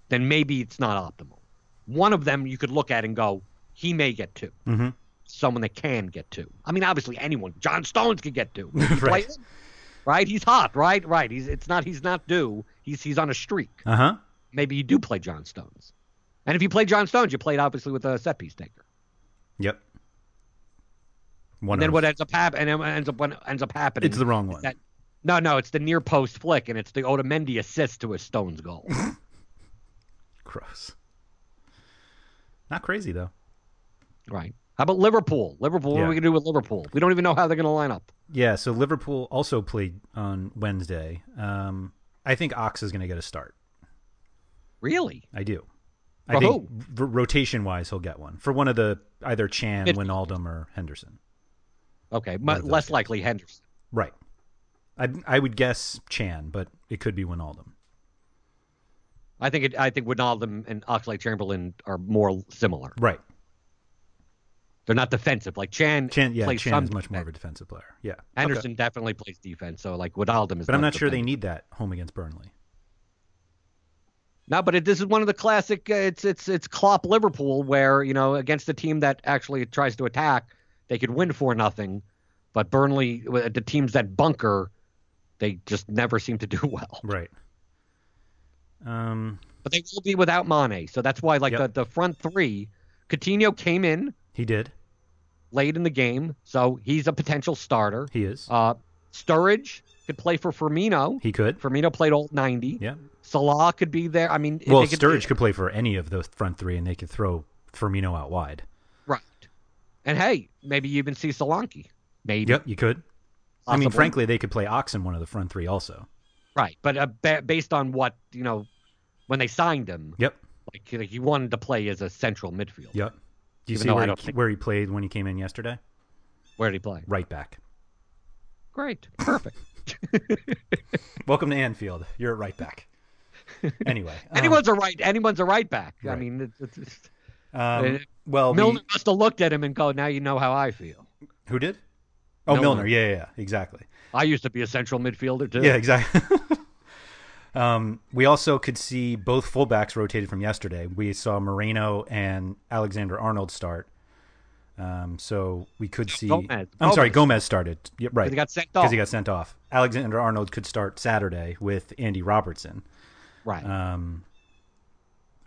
[SPEAKER 2] then maybe it's not optimal. One of them you could look at and go, he may get two.
[SPEAKER 3] Mm-hmm.
[SPEAKER 2] Someone that can get two. I mean, obviously anyone. John Stones could get two. *laughs*
[SPEAKER 3] Right.
[SPEAKER 2] right? He's hot. Right. Right. He's it's not he's not due. He's he's on a streak
[SPEAKER 3] Uh huh.
[SPEAKER 2] maybe you do play John Stones. And if you play John Stones, you played obviously with a set piece taker.
[SPEAKER 3] Yep. One
[SPEAKER 2] and then what ends up happening ends up what ends up happening.
[SPEAKER 3] It's the wrong one.
[SPEAKER 2] that- no, no, it's the near post flick, and it's the Otamendi assist to a Stones goal. *laughs*
[SPEAKER 3] Gross. Not crazy though.
[SPEAKER 2] right. How about Liverpool? Liverpool. What
[SPEAKER 3] Yeah.
[SPEAKER 2] are we gonna do with Liverpool? We don't even know how they're gonna line up.
[SPEAKER 3] Yeah, so Liverpool also played on Wednesday. Um, I think Ox is going to get a start.
[SPEAKER 2] Really?
[SPEAKER 3] I do. I
[SPEAKER 2] For
[SPEAKER 3] think rotation wise, he'll get one for one of the either Can,
[SPEAKER 2] Mid-
[SPEAKER 3] Wijnaldum, or Henderson.
[SPEAKER 2] Okay,
[SPEAKER 3] One
[SPEAKER 2] mu-
[SPEAKER 3] of those
[SPEAKER 2] less likely Henderson.
[SPEAKER 3] Right. I I would guess Can, but it could be Wijnaldum.
[SPEAKER 2] I think it, I think Wijnaldum and Oxlade Chamberlain are more similar.
[SPEAKER 3] Right.
[SPEAKER 2] They're not defensive. Like Can,
[SPEAKER 3] Can, yeah,
[SPEAKER 2] plays
[SPEAKER 3] Can
[SPEAKER 2] some
[SPEAKER 3] is much more of a defensive player. Yeah.
[SPEAKER 2] Henderson
[SPEAKER 3] Okay.
[SPEAKER 2] definitely plays defense. So like Wijnaldum is.
[SPEAKER 3] But I'm
[SPEAKER 2] less
[SPEAKER 3] not sure they need that home against Burnley.
[SPEAKER 2] No, but it, this is one of the classic. Uh, it's it's it's Klopp Liverpool where you know against a team that actually tries to attack, they could win for nothing, but Burnley, uh, the teams that bunker, they just never seem to do *laughs* well.
[SPEAKER 3] Right. Um,
[SPEAKER 2] But they will be without Mane, so that's why like
[SPEAKER 3] Yep.
[SPEAKER 2] the the front three, Coutinho came in
[SPEAKER 3] he did.
[SPEAKER 2] late in the game, so he's a potential starter.
[SPEAKER 3] He is.
[SPEAKER 2] Uh, Sturridge could play for Firmino.
[SPEAKER 3] he could.
[SPEAKER 2] Firmino played all ninety.
[SPEAKER 3] Yeah.
[SPEAKER 2] Salah could be there. I mean,
[SPEAKER 3] Well,
[SPEAKER 2] could-
[SPEAKER 3] Sturridge could play for any of the front three, and they could throw Firmino out wide.
[SPEAKER 2] Right. And hey, maybe you even see Solanke. Maybe.
[SPEAKER 3] Yep, you could. I mean, frankly, they could play Ox in one of the front three also.
[SPEAKER 2] Right. But uh, ba- based on what, you know, when they signed him,
[SPEAKER 3] Yep.
[SPEAKER 2] like, like he wanted to play as a central midfield.
[SPEAKER 3] Yep. Do you see where he,
[SPEAKER 2] think-
[SPEAKER 3] where he played when he came in yesterday?
[SPEAKER 2] Where did he play?
[SPEAKER 3] Right back.
[SPEAKER 2] Great. Perfect. *laughs*
[SPEAKER 3] Welcome to Anfield. You're at right back. *laughs* Anyway, um,
[SPEAKER 2] anyone's a right. Anyone's a right back. I mean, it's, it's,
[SPEAKER 3] um,
[SPEAKER 2] uh,
[SPEAKER 3] well, we-
[SPEAKER 2] Milner must have looked at him and go, "Now you know how I feel."
[SPEAKER 3] who did? Oh,
[SPEAKER 2] Milner.
[SPEAKER 3] Milner. Yeah, yeah, yeah, exactly.
[SPEAKER 2] I used to be a central midfielder too.
[SPEAKER 3] Yeah, exactly. *laughs* um, we also could see both fullbacks rotated from yesterday. We saw Moreno and Alexander Arnold start. Um, so we could see.
[SPEAKER 2] Gomez.
[SPEAKER 3] I'm sorry,
[SPEAKER 2] Gomez.
[SPEAKER 3] Gomez started. Yeah, right.
[SPEAKER 2] he got sent off.
[SPEAKER 3] Because he got sent off. Alexander Arnold could start Saturday with Andy Robertson.
[SPEAKER 2] right.
[SPEAKER 3] Um,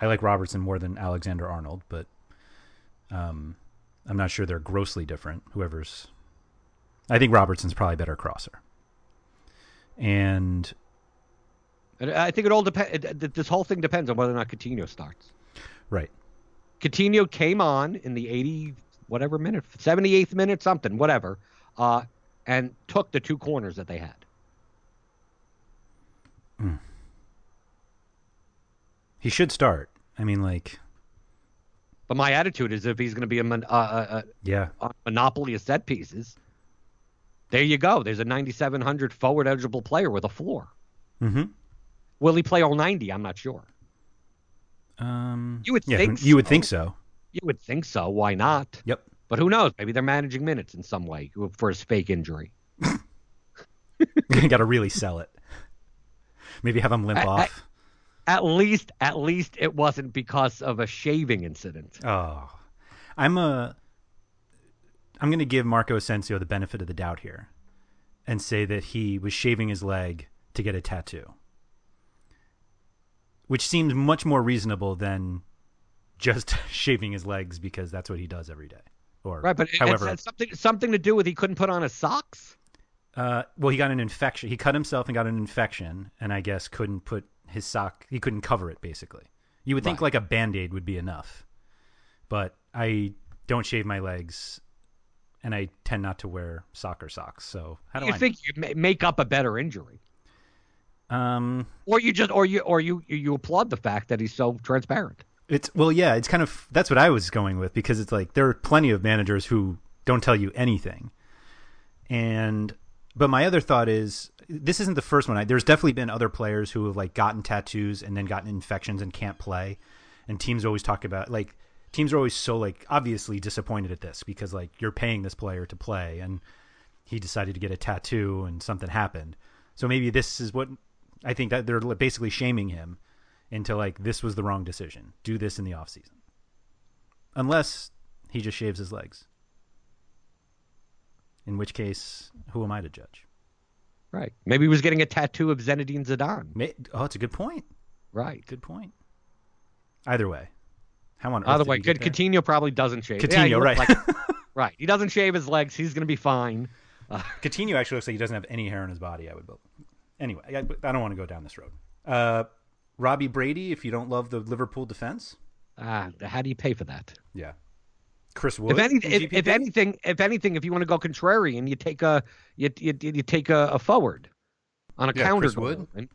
[SPEAKER 3] I like Robertson more than Alexander Arnold, but um, I'm not sure they're grossly different. Whoever's, I think Robertson's probably better crosser. And
[SPEAKER 2] I think it all depends. This whole thing depends on whether or not Coutinho starts.
[SPEAKER 3] right,
[SPEAKER 2] Coutinho came on in the 80 whatever minute, 78th minute, something, whatever, uh, and took the two corners that they had.
[SPEAKER 3] he should start. I mean, like,
[SPEAKER 2] But my attitude is if he's going to be a, mon- uh,
[SPEAKER 3] yeah,
[SPEAKER 2] a, a monopoly of set pieces, there you go. There's a 9,700 forward eligible player with a floor.
[SPEAKER 3] mm-hmm.
[SPEAKER 2] Will he play all 90? I'm not sure.
[SPEAKER 3] Um,
[SPEAKER 2] You would
[SPEAKER 3] yeah,
[SPEAKER 2] think
[SPEAKER 3] you would
[SPEAKER 2] so.
[SPEAKER 3] think so.
[SPEAKER 2] You would think so. Why not?
[SPEAKER 3] Yep.
[SPEAKER 2] But who knows? Maybe they're managing minutes in some way for his fake injury.
[SPEAKER 3] You Got to really sell it. Maybe have him limp
[SPEAKER 2] I- I-
[SPEAKER 3] off.
[SPEAKER 2] At least, at least it wasn't because of a shaving incident.
[SPEAKER 3] Oh, I'm a. I'm going to give Marco Asensio the benefit of the doubt here, and say that he was shaving his leg to get a tattoo, which seems much more reasonable than just *laughs* shaving his legs because that's what he does every day. Or
[SPEAKER 2] Right, but
[SPEAKER 3] however,
[SPEAKER 2] something something to do with he couldn't put on his socks.
[SPEAKER 3] uh, well, he got an infection. He cut himself and got an infection, and I guess couldn't put his sock. He couldn't cover it. Basically, you would think
[SPEAKER 2] Right.
[SPEAKER 3] like a band aid would be enough, but I don't shave my legs, and I tend not to wear soccer socks. So how do
[SPEAKER 2] You
[SPEAKER 3] I?
[SPEAKER 2] think you make up a better injury,
[SPEAKER 3] um,
[SPEAKER 2] or you just, or you, or you, you you applaud the fact that he's so transparent.
[SPEAKER 3] it's well, yeah, it's kind of that's what I was going with because it's like there are plenty of managers who don't tell you anything, and but my other thought is this isn't the first one. I, there's definitely been other players who have like gotten tattoos and then gotten infections and can't play, and teams always talk about like teams are always so like obviously disappointed at this because like you're paying this player to play and he decided to get a tattoo and something happened. So maybe this is what I think that they're basically shaming him into like this was the wrong decision. Do this in the off season. Unless he just shaves his legs. In which case, who am I to judge?
[SPEAKER 2] Right. Maybe he was getting a tattoo of Zinedine Zidane.
[SPEAKER 3] May- oh, it's a good point.
[SPEAKER 2] Right.
[SPEAKER 3] Good point. Either way, how on earth?
[SPEAKER 2] Either
[SPEAKER 3] did
[SPEAKER 2] way,
[SPEAKER 3] he get
[SPEAKER 2] good.
[SPEAKER 3] there?
[SPEAKER 2] Coutinho probably doesn't shave. Yeah,
[SPEAKER 3] Coutinho,
[SPEAKER 2] looks
[SPEAKER 3] right?
[SPEAKER 2] like- *laughs* *laughs* right. He doesn't shave his legs. He's going to be fine.
[SPEAKER 3] Coutinho actually looks like he doesn't have any hair on his body. I would. bel- Anyway, I, I don't want to go down this road. Uh, Robbie Brady, if you don't love the Liverpool defense,
[SPEAKER 2] Ah, how do you pay for that?
[SPEAKER 3] yeah. Chris Wood.
[SPEAKER 2] If, any, if, if anything, if anything, if you want to go contrarian, you take a you you, you take a, a forward on a
[SPEAKER 3] Yeah,
[SPEAKER 2] counter.
[SPEAKER 3] Chris
[SPEAKER 2] goal.
[SPEAKER 3] Wood?
[SPEAKER 2] And-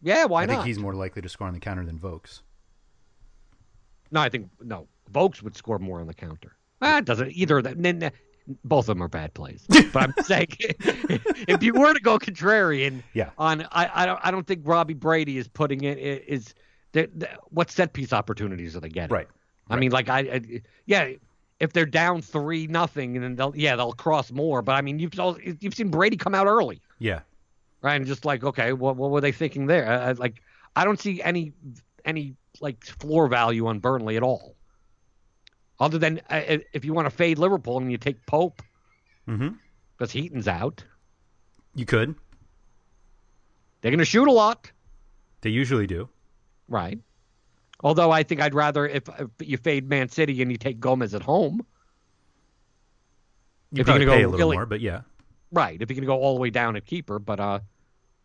[SPEAKER 2] yeah, why
[SPEAKER 3] I
[SPEAKER 2] not?
[SPEAKER 3] think he's more likely to score on the counter than Vokes.
[SPEAKER 2] No, I think no. Vokes would score more on the counter. Ah, it doesn't either. of them- n- n- Both of them are bad plays. *laughs* But I'm saying, *laughs* if you were to go contrarian,
[SPEAKER 3] Yeah.
[SPEAKER 2] on I, I don't I don't think Robbie Brady is putting it is the, the, what set piece opportunities are they getting?
[SPEAKER 3] Right.
[SPEAKER 2] I mean, like I, I yeah, if they're down three nothing, and then they'll yeah they'll cross more. But I mean, you've all, you've seen Brady come out early,
[SPEAKER 3] Yeah.
[SPEAKER 2] right? And just like okay, what what were they thinking there? I, I- like I don't see any any like floor value on Burnley at all. Other than uh, if you want to fade Liverpool and you take Pope
[SPEAKER 3] Mm-hmm.
[SPEAKER 2] because Heaton's out,
[SPEAKER 3] You could.
[SPEAKER 2] they're going to shoot a lot,
[SPEAKER 3] They usually do.
[SPEAKER 2] right? Although I think I'd rather if, if you fade Man City and you take Gomez at home,
[SPEAKER 3] You
[SPEAKER 2] If you're gonna
[SPEAKER 3] pay
[SPEAKER 2] go
[SPEAKER 3] a little
[SPEAKER 2] really-
[SPEAKER 3] more, but yeah.
[SPEAKER 2] right? If you're going to go all the way down at keeper, but uh,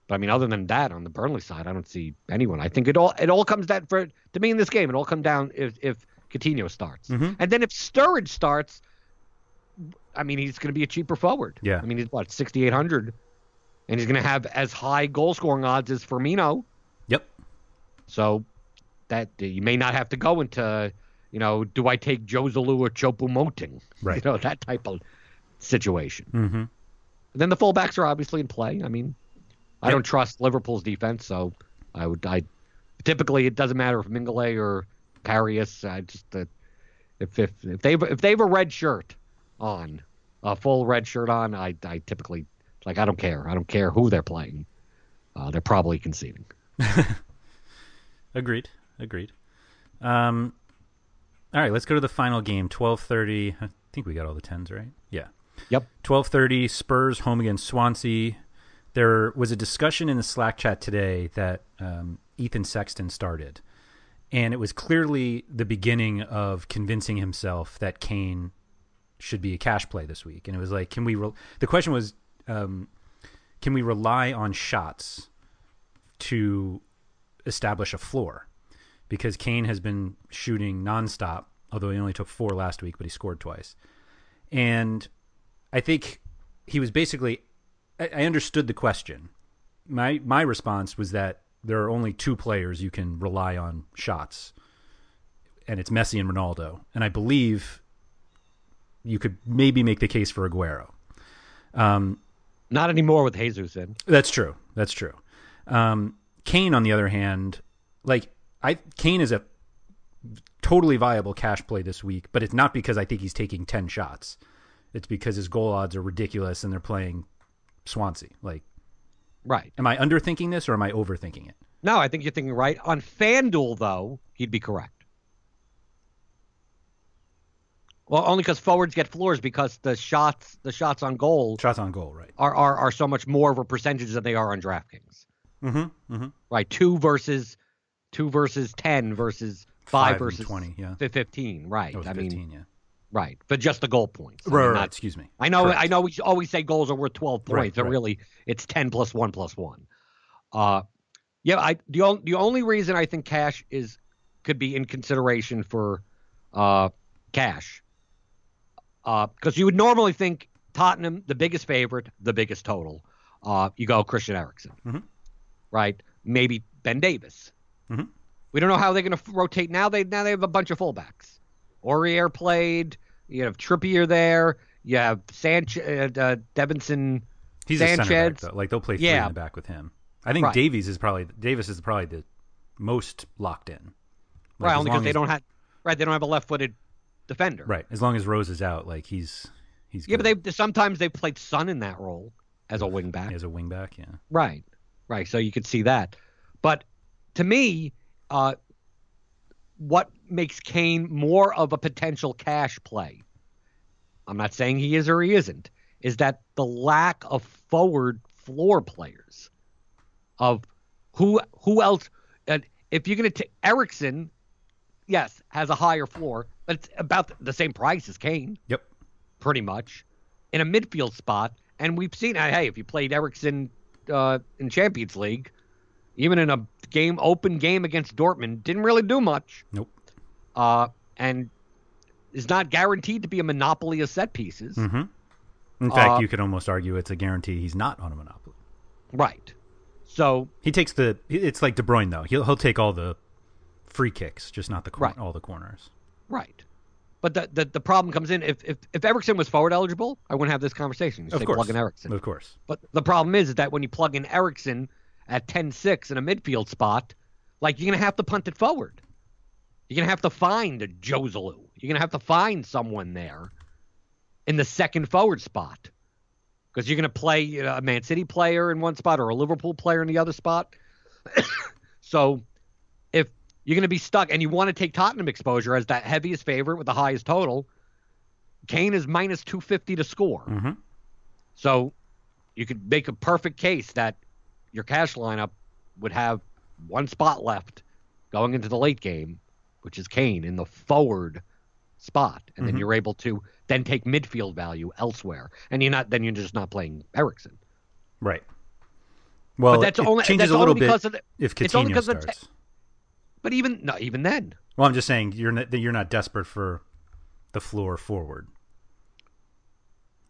[SPEAKER 2] but I mean, other than that, on the Burnley side, I don't see anyone. I think it all it all comes down for to me in this game. It all comes down if if Coutinho starts,
[SPEAKER 3] Mhm.
[SPEAKER 2] and then if Sturridge starts, I mean, he's going to be a cheaper forward.
[SPEAKER 3] Yeah.
[SPEAKER 2] I mean, he's what sixty eight hundred, and he's going to have as high goal scoring odds as Firmino.
[SPEAKER 3] Yep.
[SPEAKER 2] So that you may not have to go into, you know, do I take Joselu or Choupo-Moting? *laughs*
[SPEAKER 3] Right.
[SPEAKER 2] You know, that type of situation.
[SPEAKER 3] Mm-hmm.
[SPEAKER 2] then the fullbacks are obviously in play. I mean, I don't trust Liverpool's defense, so I would. I typically it doesn't matter if Mignolet or Karius. I just uh, if if if they if they have a red shirt on, a full red shirt on, I I typically like I don't care. I don't care who they're playing. Uh, they're probably conceding. *laughs*
[SPEAKER 3] Agreed. Agreed. Um, all right, let's go to the final game. Twelve thirty. I think we got all the tens right. Yeah.
[SPEAKER 2] Yep.
[SPEAKER 3] Twelve thirty. Spurs home against Swansea. There was a discussion in the Slack chat today that um, Ethan Sexton started, and it was clearly the beginning of convincing himself that Kane should be a cash play this week. And it was like, can we? Re- the question was, um, can we rely on shots to establish a floor? Because Kane has been shooting nonstop, although he only took four last week, but he scored twice. And I think he was basically. I, understood the question. My my response was that there are only two players you can rely on shots, and it's Messi and Ronaldo. And I believe you could maybe make the case for Aguero. Um,
[SPEAKER 2] Not anymore with Jesus in.
[SPEAKER 3] that's true. That's true. Um, Kane, on the other hand, like I, Kane is a totally viable cash play this week, but it's not because I think he's taking ten shots. It's because his goal odds are ridiculous and they're playing Swansea. Like,
[SPEAKER 2] Right.
[SPEAKER 3] am I underthinking this or am I overthinking it?
[SPEAKER 2] No, I think you're thinking right. On FanDuel, though, he'd be correct. Well, only because forwards get floors because the shots the shots on goal
[SPEAKER 3] Shots on goal, right?
[SPEAKER 2] are are, are so much more of a percentage than they are on DraftKings.
[SPEAKER 3] Mm-hmm. Mm-hmm.
[SPEAKER 2] Right, two versus two versus ten versus five,
[SPEAKER 3] Five
[SPEAKER 2] versus
[SPEAKER 3] 20, yeah.
[SPEAKER 2] fifteen. Right.
[SPEAKER 3] That was
[SPEAKER 2] I
[SPEAKER 3] 15,
[SPEAKER 2] mean,
[SPEAKER 3] yeah.
[SPEAKER 2] Right, but just the goal points. I
[SPEAKER 3] Right,
[SPEAKER 2] mean,
[SPEAKER 3] right,
[SPEAKER 2] not-
[SPEAKER 3] excuse me.
[SPEAKER 2] I know.
[SPEAKER 3] Correct.
[SPEAKER 2] I know. We always say goals are worth twelve points,
[SPEAKER 3] Right, right.
[SPEAKER 2] really, it's ten plus one plus one. Uh, yeah. I the only the only reason I think cash is could be in consideration for uh cash, uh, because you would normally think Tottenham the biggest favorite, the biggest total. Uh, you go Christian Eriksen,
[SPEAKER 3] Mhm.
[SPEAKER 2] right? Maybe Ben Davies.
[SPEAKER 3] Mhm.
[SPEAKER 2] We don't know how they're going to rotate now. They now they have a bunch of fullbacks. Aurier played. You have Trippier there. You have Sanchez, uh, uh, Davinson.
[SPEAKER 3] He's a center back, though. Like they'll play three
[SPEAKER 2] Yeah.
[SPEAKER 3] in the back with him. I think
[SPEAKER 2] Right.
[SPEAKER 3] Davies is probably Davies is probably the most locked in. Like,
[SPEAKER 2] right, only because they
[SPEAKER 3] as-
[SPEAKER 2] don't have right. They don't have a left-footed defender.
[SPEAKER 3] Right, as long as Rose is out, like he's he's
[SPEAKER 2] Yeah, but
[SPEAKER 3] good
[SPEAKER 2] they sometimes they played Son in that role as a wing back.
[SPEAKER 3] as a wing back. Yeah,
[SPEAKER 2] Right, right. So you could see that. But to me, uh, what makes Kane more of a potential cash play? I'm not saying he is or he isn't. Is that the lack of forward floor players? Of who who else? And if you're going to take Eriksen, yes, has a higher floor, but it's about the same price as Kane
[SPEAKER 3] yep,
[SPEAKER 2] pretty much in a midfield spot. And we've seen, hey, if you played Eriksen uh, in Champions League, even in a game, open game against Dortmund, didn't really do much.
[SPEAKER 3] nope.
[SPEAKER 2] Uh, and is not guaranteed to be a monopoly of set pieces.
[SPEAKER 3] hmm In fact,
[SPEAKER 2] Uh,
[SPEAKER 3] you could almost argue it's a guarantee he's not on a monopoly.
[SPEAKER 2] Right. So,
[SPEAKER 3] He takes the. It's like De Bruyne though. He'll he'll take all the free kicks, just not the cor-
[SPEAKER 2] Right.
[SPEAKER 3] all the corners.
[SPEAKER 2] right. But the, the, the problem comes in if, if if Eriksen was forward eligible, I wouldn't have this conversation. You
[SPEAKER 3] Of
[SPEAKER 2] say
[SPEAKER 3] course,
[SPEAKER 2] plug in Eriksen.
[SPEAKER 3] Of course.
[SPEAKER 2] But the problem is, is that when you plug in Eriksen at 10-6 in a midfield spot, like you're gonna have to punt it forward. You're gonna have to find a Joselu. You're gonna have to find someone there in the second forward spot because you're gonna play you know, a Man City player in one spot or a Liverpool player in the other spot. *coughs* so if you're gonna be stuck and you want to take Tottenham exposure as that heaviest favorite with the highest total, Kane is minus 250 to score.
[SPEAKER 3] hmm
[SPEAKER 2] So you could make a perfect case that your cash lineup would have one spot left going into the late game, which is Kane in the forward spot, and then
[SPEAKER 3] Mhm.
[SPEAKER 2] you're able to then take midfield value elsewhere, and you're not then you're just not playing Eriksen.
[SPEAKER 3] Right. Well,
[SPEAKER 2] but that's
[SPEAKER 3] it
[SPEAKER 2] only
[SPEAKER 3] changes
[SPEAKER 2] that's
[SPEAKER 3] a little bit
[SPEAKER 2] because of the,
[SPEAKER 3] if
[SPEAKER 2] it's only
[SPEAKER 3] Coutinho
[SPEAKER 2] because of the
[SPEAKER 3] starts.
[SPEAKER 2] te- but even not even then,
[SPEAKER 3] well, I'm just saying you're not, you're not desperate for the floor forward.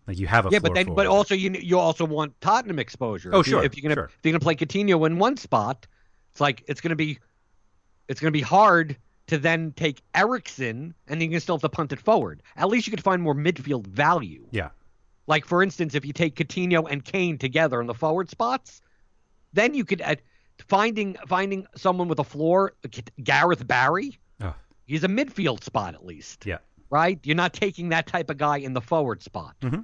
[SPEAKER 3] Like you have a
[SPEAKER 2] yeah,
[SPEAKER 3] floor
[SPEAKER 2] but then
[SPEAKER 3] forward.
[SPEAKER 2] but also you you also want Tottenham exposure.
[SPEAKER 3] Oh,
[SPEAKER 2] If you-
[SPEAKER 3] sure,
[SPEAKER 2] If you're gonna
[SPEAKER 3] sure.
[SPEAKER 2] if you're gonna play Coutinho in one spot, it's like it's gonna be it's gonna be hard to then take Eriksen and you can still have to punt it forward. At least you could find more midfield value.
[SPEAKER 3] yeah,
[SPEAKER 2] Like for instance, if you take Coutinho and Kane together in the forward spots, then you could uh, finding finding someone with a floor, Gareth Barry.
[SPEAKER 3] Oh.
[SPEAKER 2] He's a midfield spot at least
[SPEAKER 3] yeah,
[SPEAKER 2] right? You're not taking that type of guy in the forward spot.
[SPEAKER 3] Mm-hmm.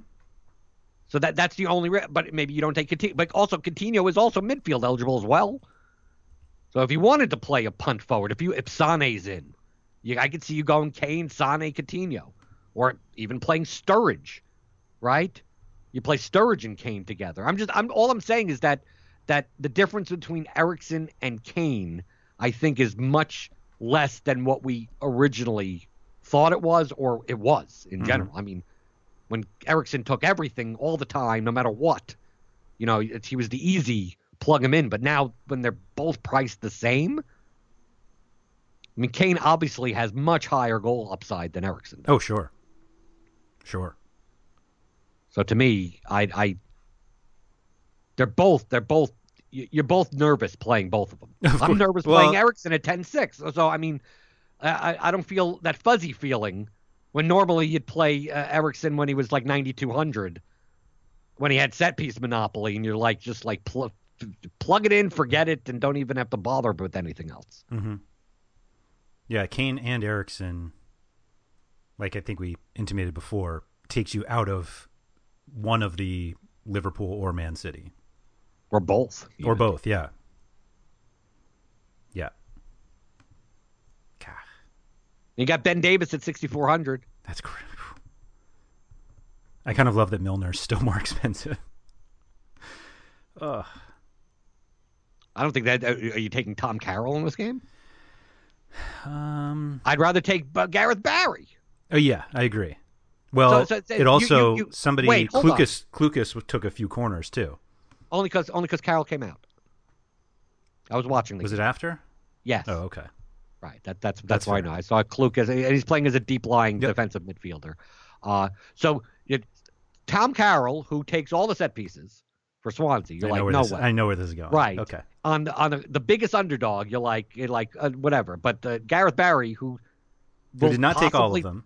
[SPEAKER 2] So that that's the only. Re- but maybe you don't take Coutinho. But also Coutinho is also midfield eligible as well. So if you wanted to play a punt forward, if you if Sane's in, you, I could see you going Kane, Sane, Coutinho, or even playing Sturridge, right? You play Sturridge and Kane together. I'm just I'm all I'm saying is that that the difference between Eriksen and Kane, I think, is much less than what we originally thought it was or it was in mm-hmm. general. I mean, when Eriksen took everything all the time, no matter what, you know, he was the easy plug him in. But now when they're both priced the same, I mean, Kane obviously has much higher goal upside than Eriksen. does.
[SPEAKER 3] Oh, sure. Sure.
[SPEAKER 2] So to me, I, I, they're both, they're both, you- you're both nervous playing both of them. *laughs*
[SPEAKER 3] Of
[SPEAKER 2] I'm nervous
[SPEAKER 3] Well-
[SPEAKER 2] playing Eriksen at 10-6. So, so I mean, I, I- don't feel that fuzzy feeling when normally you'd play uh, Eriksen when he was like 9,200, when he had set piece monopoly, and you're like just like pl- plug it in, forget it, and don't even have to bother with anything else.
[SPEAKER 3] hmm Yeah, Kane and Eriksen, like I think we intimated before, takes you out of one of the Liverpool or Man City.
[SPEAKER 2] Or both.
[SPEAKER 3] Or both, yeah. Yeah. God,
[SPEAKER 2] You got Ben Davies at 6,400.
[SPEAKER 3] that's crazy. I kind of love that Milner's still more *laughs* expensive. Ugh.
[SPEAKER 2] I don't think that. uh, Are you taking Tom Carroll in this game?
[SPEAKER 3] Um.
[SPEAKER 2] I'd rather take Gareth Barry.
[SPEAKER 3] Oh yeah, I agree. Well,
[SPEAKER 2] So- so-
[SPEAKER 3] it also
[SPEAKER 2] you- you-
[SPEAKER 3] somebody
[SPEAKER 2] wait.
[SPEAKER 3] Clucas Clucas took a few corners too.
[SPEAKER 2] Only because only because Carroll came out. I was watching the
[SPEAKER 3] Was it after?
[SPEAKER 2] Yes.
[SPEAKER 3] Oh, okay.
[SPEAKER 2] Right. That that's that's,
[SPEAKER 3] That's
[SPEAKER 2] why I know. I saw Clucas and he's playing as a deep lying
[SPEAKER 3] Yep.
[SPEAKER 2] defensive midfielder. Uh, so it, Tom Carroll, who takes all the set pieces for Swansea, you're
[SPEAKER 3] I
[SPEAKER 2] like,
[SPEAKER 3] know
[SPEAKER 2] no
[SPEAKER 3] this,
[SPEAKER 2] way.
[SPEAKER 3] I know where this is going.
[SPEAKER 2] Right.
[SPEAKER 3] Okay.
[SPEAKER 2] On the on the, the biggest underdog, you're like you're like uh, whatever. But uh, Gareth Barry, who
[SPEAKER 3] Who did not take all of them?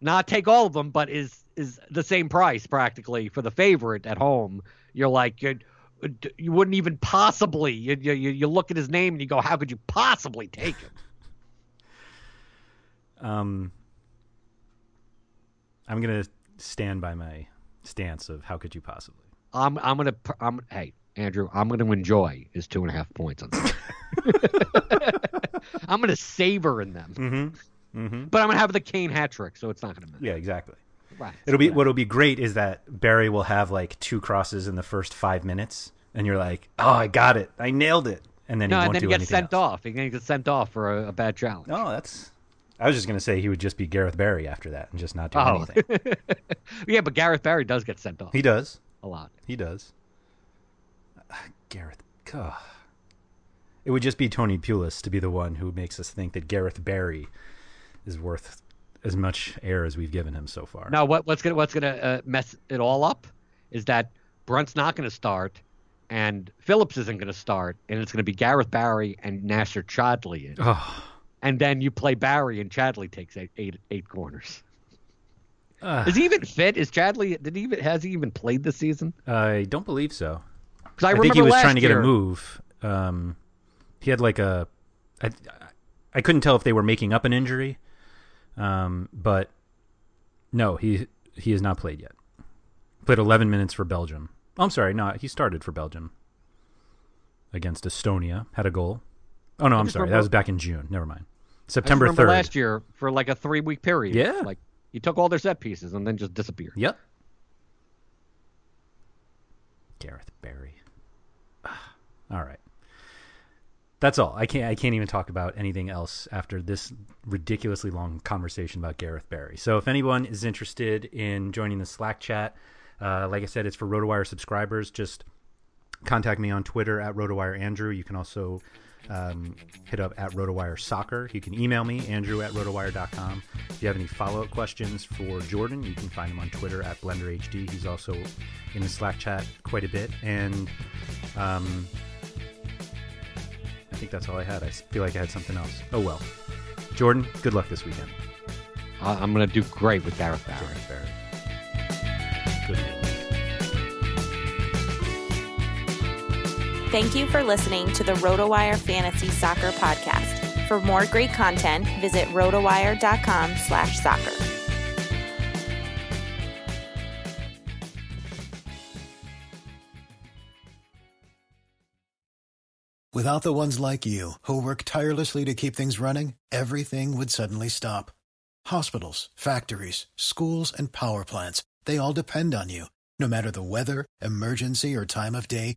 [SPEAKER 2] not take all of them, but is is the same price practically for the favorite at home. You're like you you wouldn't even possibly. You, you you look at his name and you go, how could you possibly take him? *laughs*
[SPEAKER 3] Um, I'm gonna stand by my stance of how could you possibly.
[SPEAKER 2] I'm I'm gonna I'm hey Andrew, I'm gonna enjoy his two and a half points on. Sunday. *laughs* I'm gonna savor in them,
[SPEAKER 3] Mm-hmm. Mm-hmm.
[SPEAKER 2] but I'm gonna have the Kane hat trick, so it's not gonna matter.
[SPEAKER 3] Yeah, exactly.
[SPEAKER 2] Right.
[SPEAKER 3] It'll be what'll be great is that Barry will have like two crosses in the first five minutes, and you're like, "Oh, I got it, I nailed it," and then
[SPEAKER 2] no,
[SPEAKER 3] he won't and
[SPEAKER 2] then
[SPEAKER 3] do
[SPEAKER 2] he gets sent
[SPEAKER 3] else.
[SPEAKER 2] off. He gets sent off for a, a bad challenge.
[SPEAKER 3] No, that's. I was just gonna say he would just be Gareth Barry after that and just not do
[SPEAKER 2] Oh.
[SPEAKER 3] anything. *laughs*
[SPEAKER 2] yeah, but Gareth Barry does get sent off
[SPEAKER 3] he does.
[SPEAKER 2] A lot.
[SPEAKER 3] He does. Gareth. God. It would just be Tony Pulis to be the one who makes us think that Gareth Barry is worth as much air as we've given him so far.
[SPEAKER 2] Now, what, what's gonna what's gonna uh, mess it all up is that Brunt's not gonna start, and Phillips isn't gonna start, and it's gonna be Gareth Barry and Nacer Chadli in,
[SPEAKER 3] Oh,
[SPEAKER 2] and then you play Barry and Chadley takes eight eight, eight corners.
[SPEAKER 3] Uh,
[SPEAKER 2] Is he even fit? Is Chadli? Did he even has he even played this season?
[SPEAKER 3] I don't believe so.
[SPEAKER 2] Because I,
[SPEAKER 3] I,
[SPEAKER 2] remember
[SPEAKER 3] think he was trying to get
[SPEAKER 2] year,
[SPEAKER 3] a move. Um, he had like a. I, I couldn't tell if they were making up an injury, um, but no, he he has not played yet. Played 11 minutes for Belgium. Oh, I'm sorry, no, he started for Belgium against Estonia. Had a goal. Oh no, I'm sorry, that was back in June. Never mind. September 3rd.
[SPEAKER 2] last year for like a three week period.
[SPEAKER 3] Yeah.
[SPEAKER 2] like he took all their set pieces and then just disappeared.
[SPEAKER 3] Yep. Gareth Barry. *sighs* All right. That's all. I can't. I can't even talk about anything else after this ridiculously long conversation about Gareth Barry. So, if anyone is interested in joining the Slack chat, uh, like I said, it's for RotoWire subscribers. Just contact me on Twitter at RotoWire Andrew. You can also um, hit up at RotoWire Soccer. You can email me, Andrew at RotoWire.com. If you have any follow up questions for Jordan, you can find him on Twitter at BlenderHD. He's also in the Slack chat quite a bit. And um, I think that's all I had. I feel like I had something else. Oh, well. Jordan, good luck this weekend.
[SPEAKER 2] I'm gonna do great with Gareth Barry.
[SPEAKER 3] Gareth Barry. Good.
[SPEAKER 4] Thank you for listening to the RotoWire Fantasy Soccer Podcast. For more great content, visit rotowire.com slash soccer.
[SPEAKER 5] Without the ones like you, who work tirelessly to keep things running, everything would suddenly stop. Hospitals, factories, schools, and power plants, they all depend on you. No matter the weather, emergency, or time of day,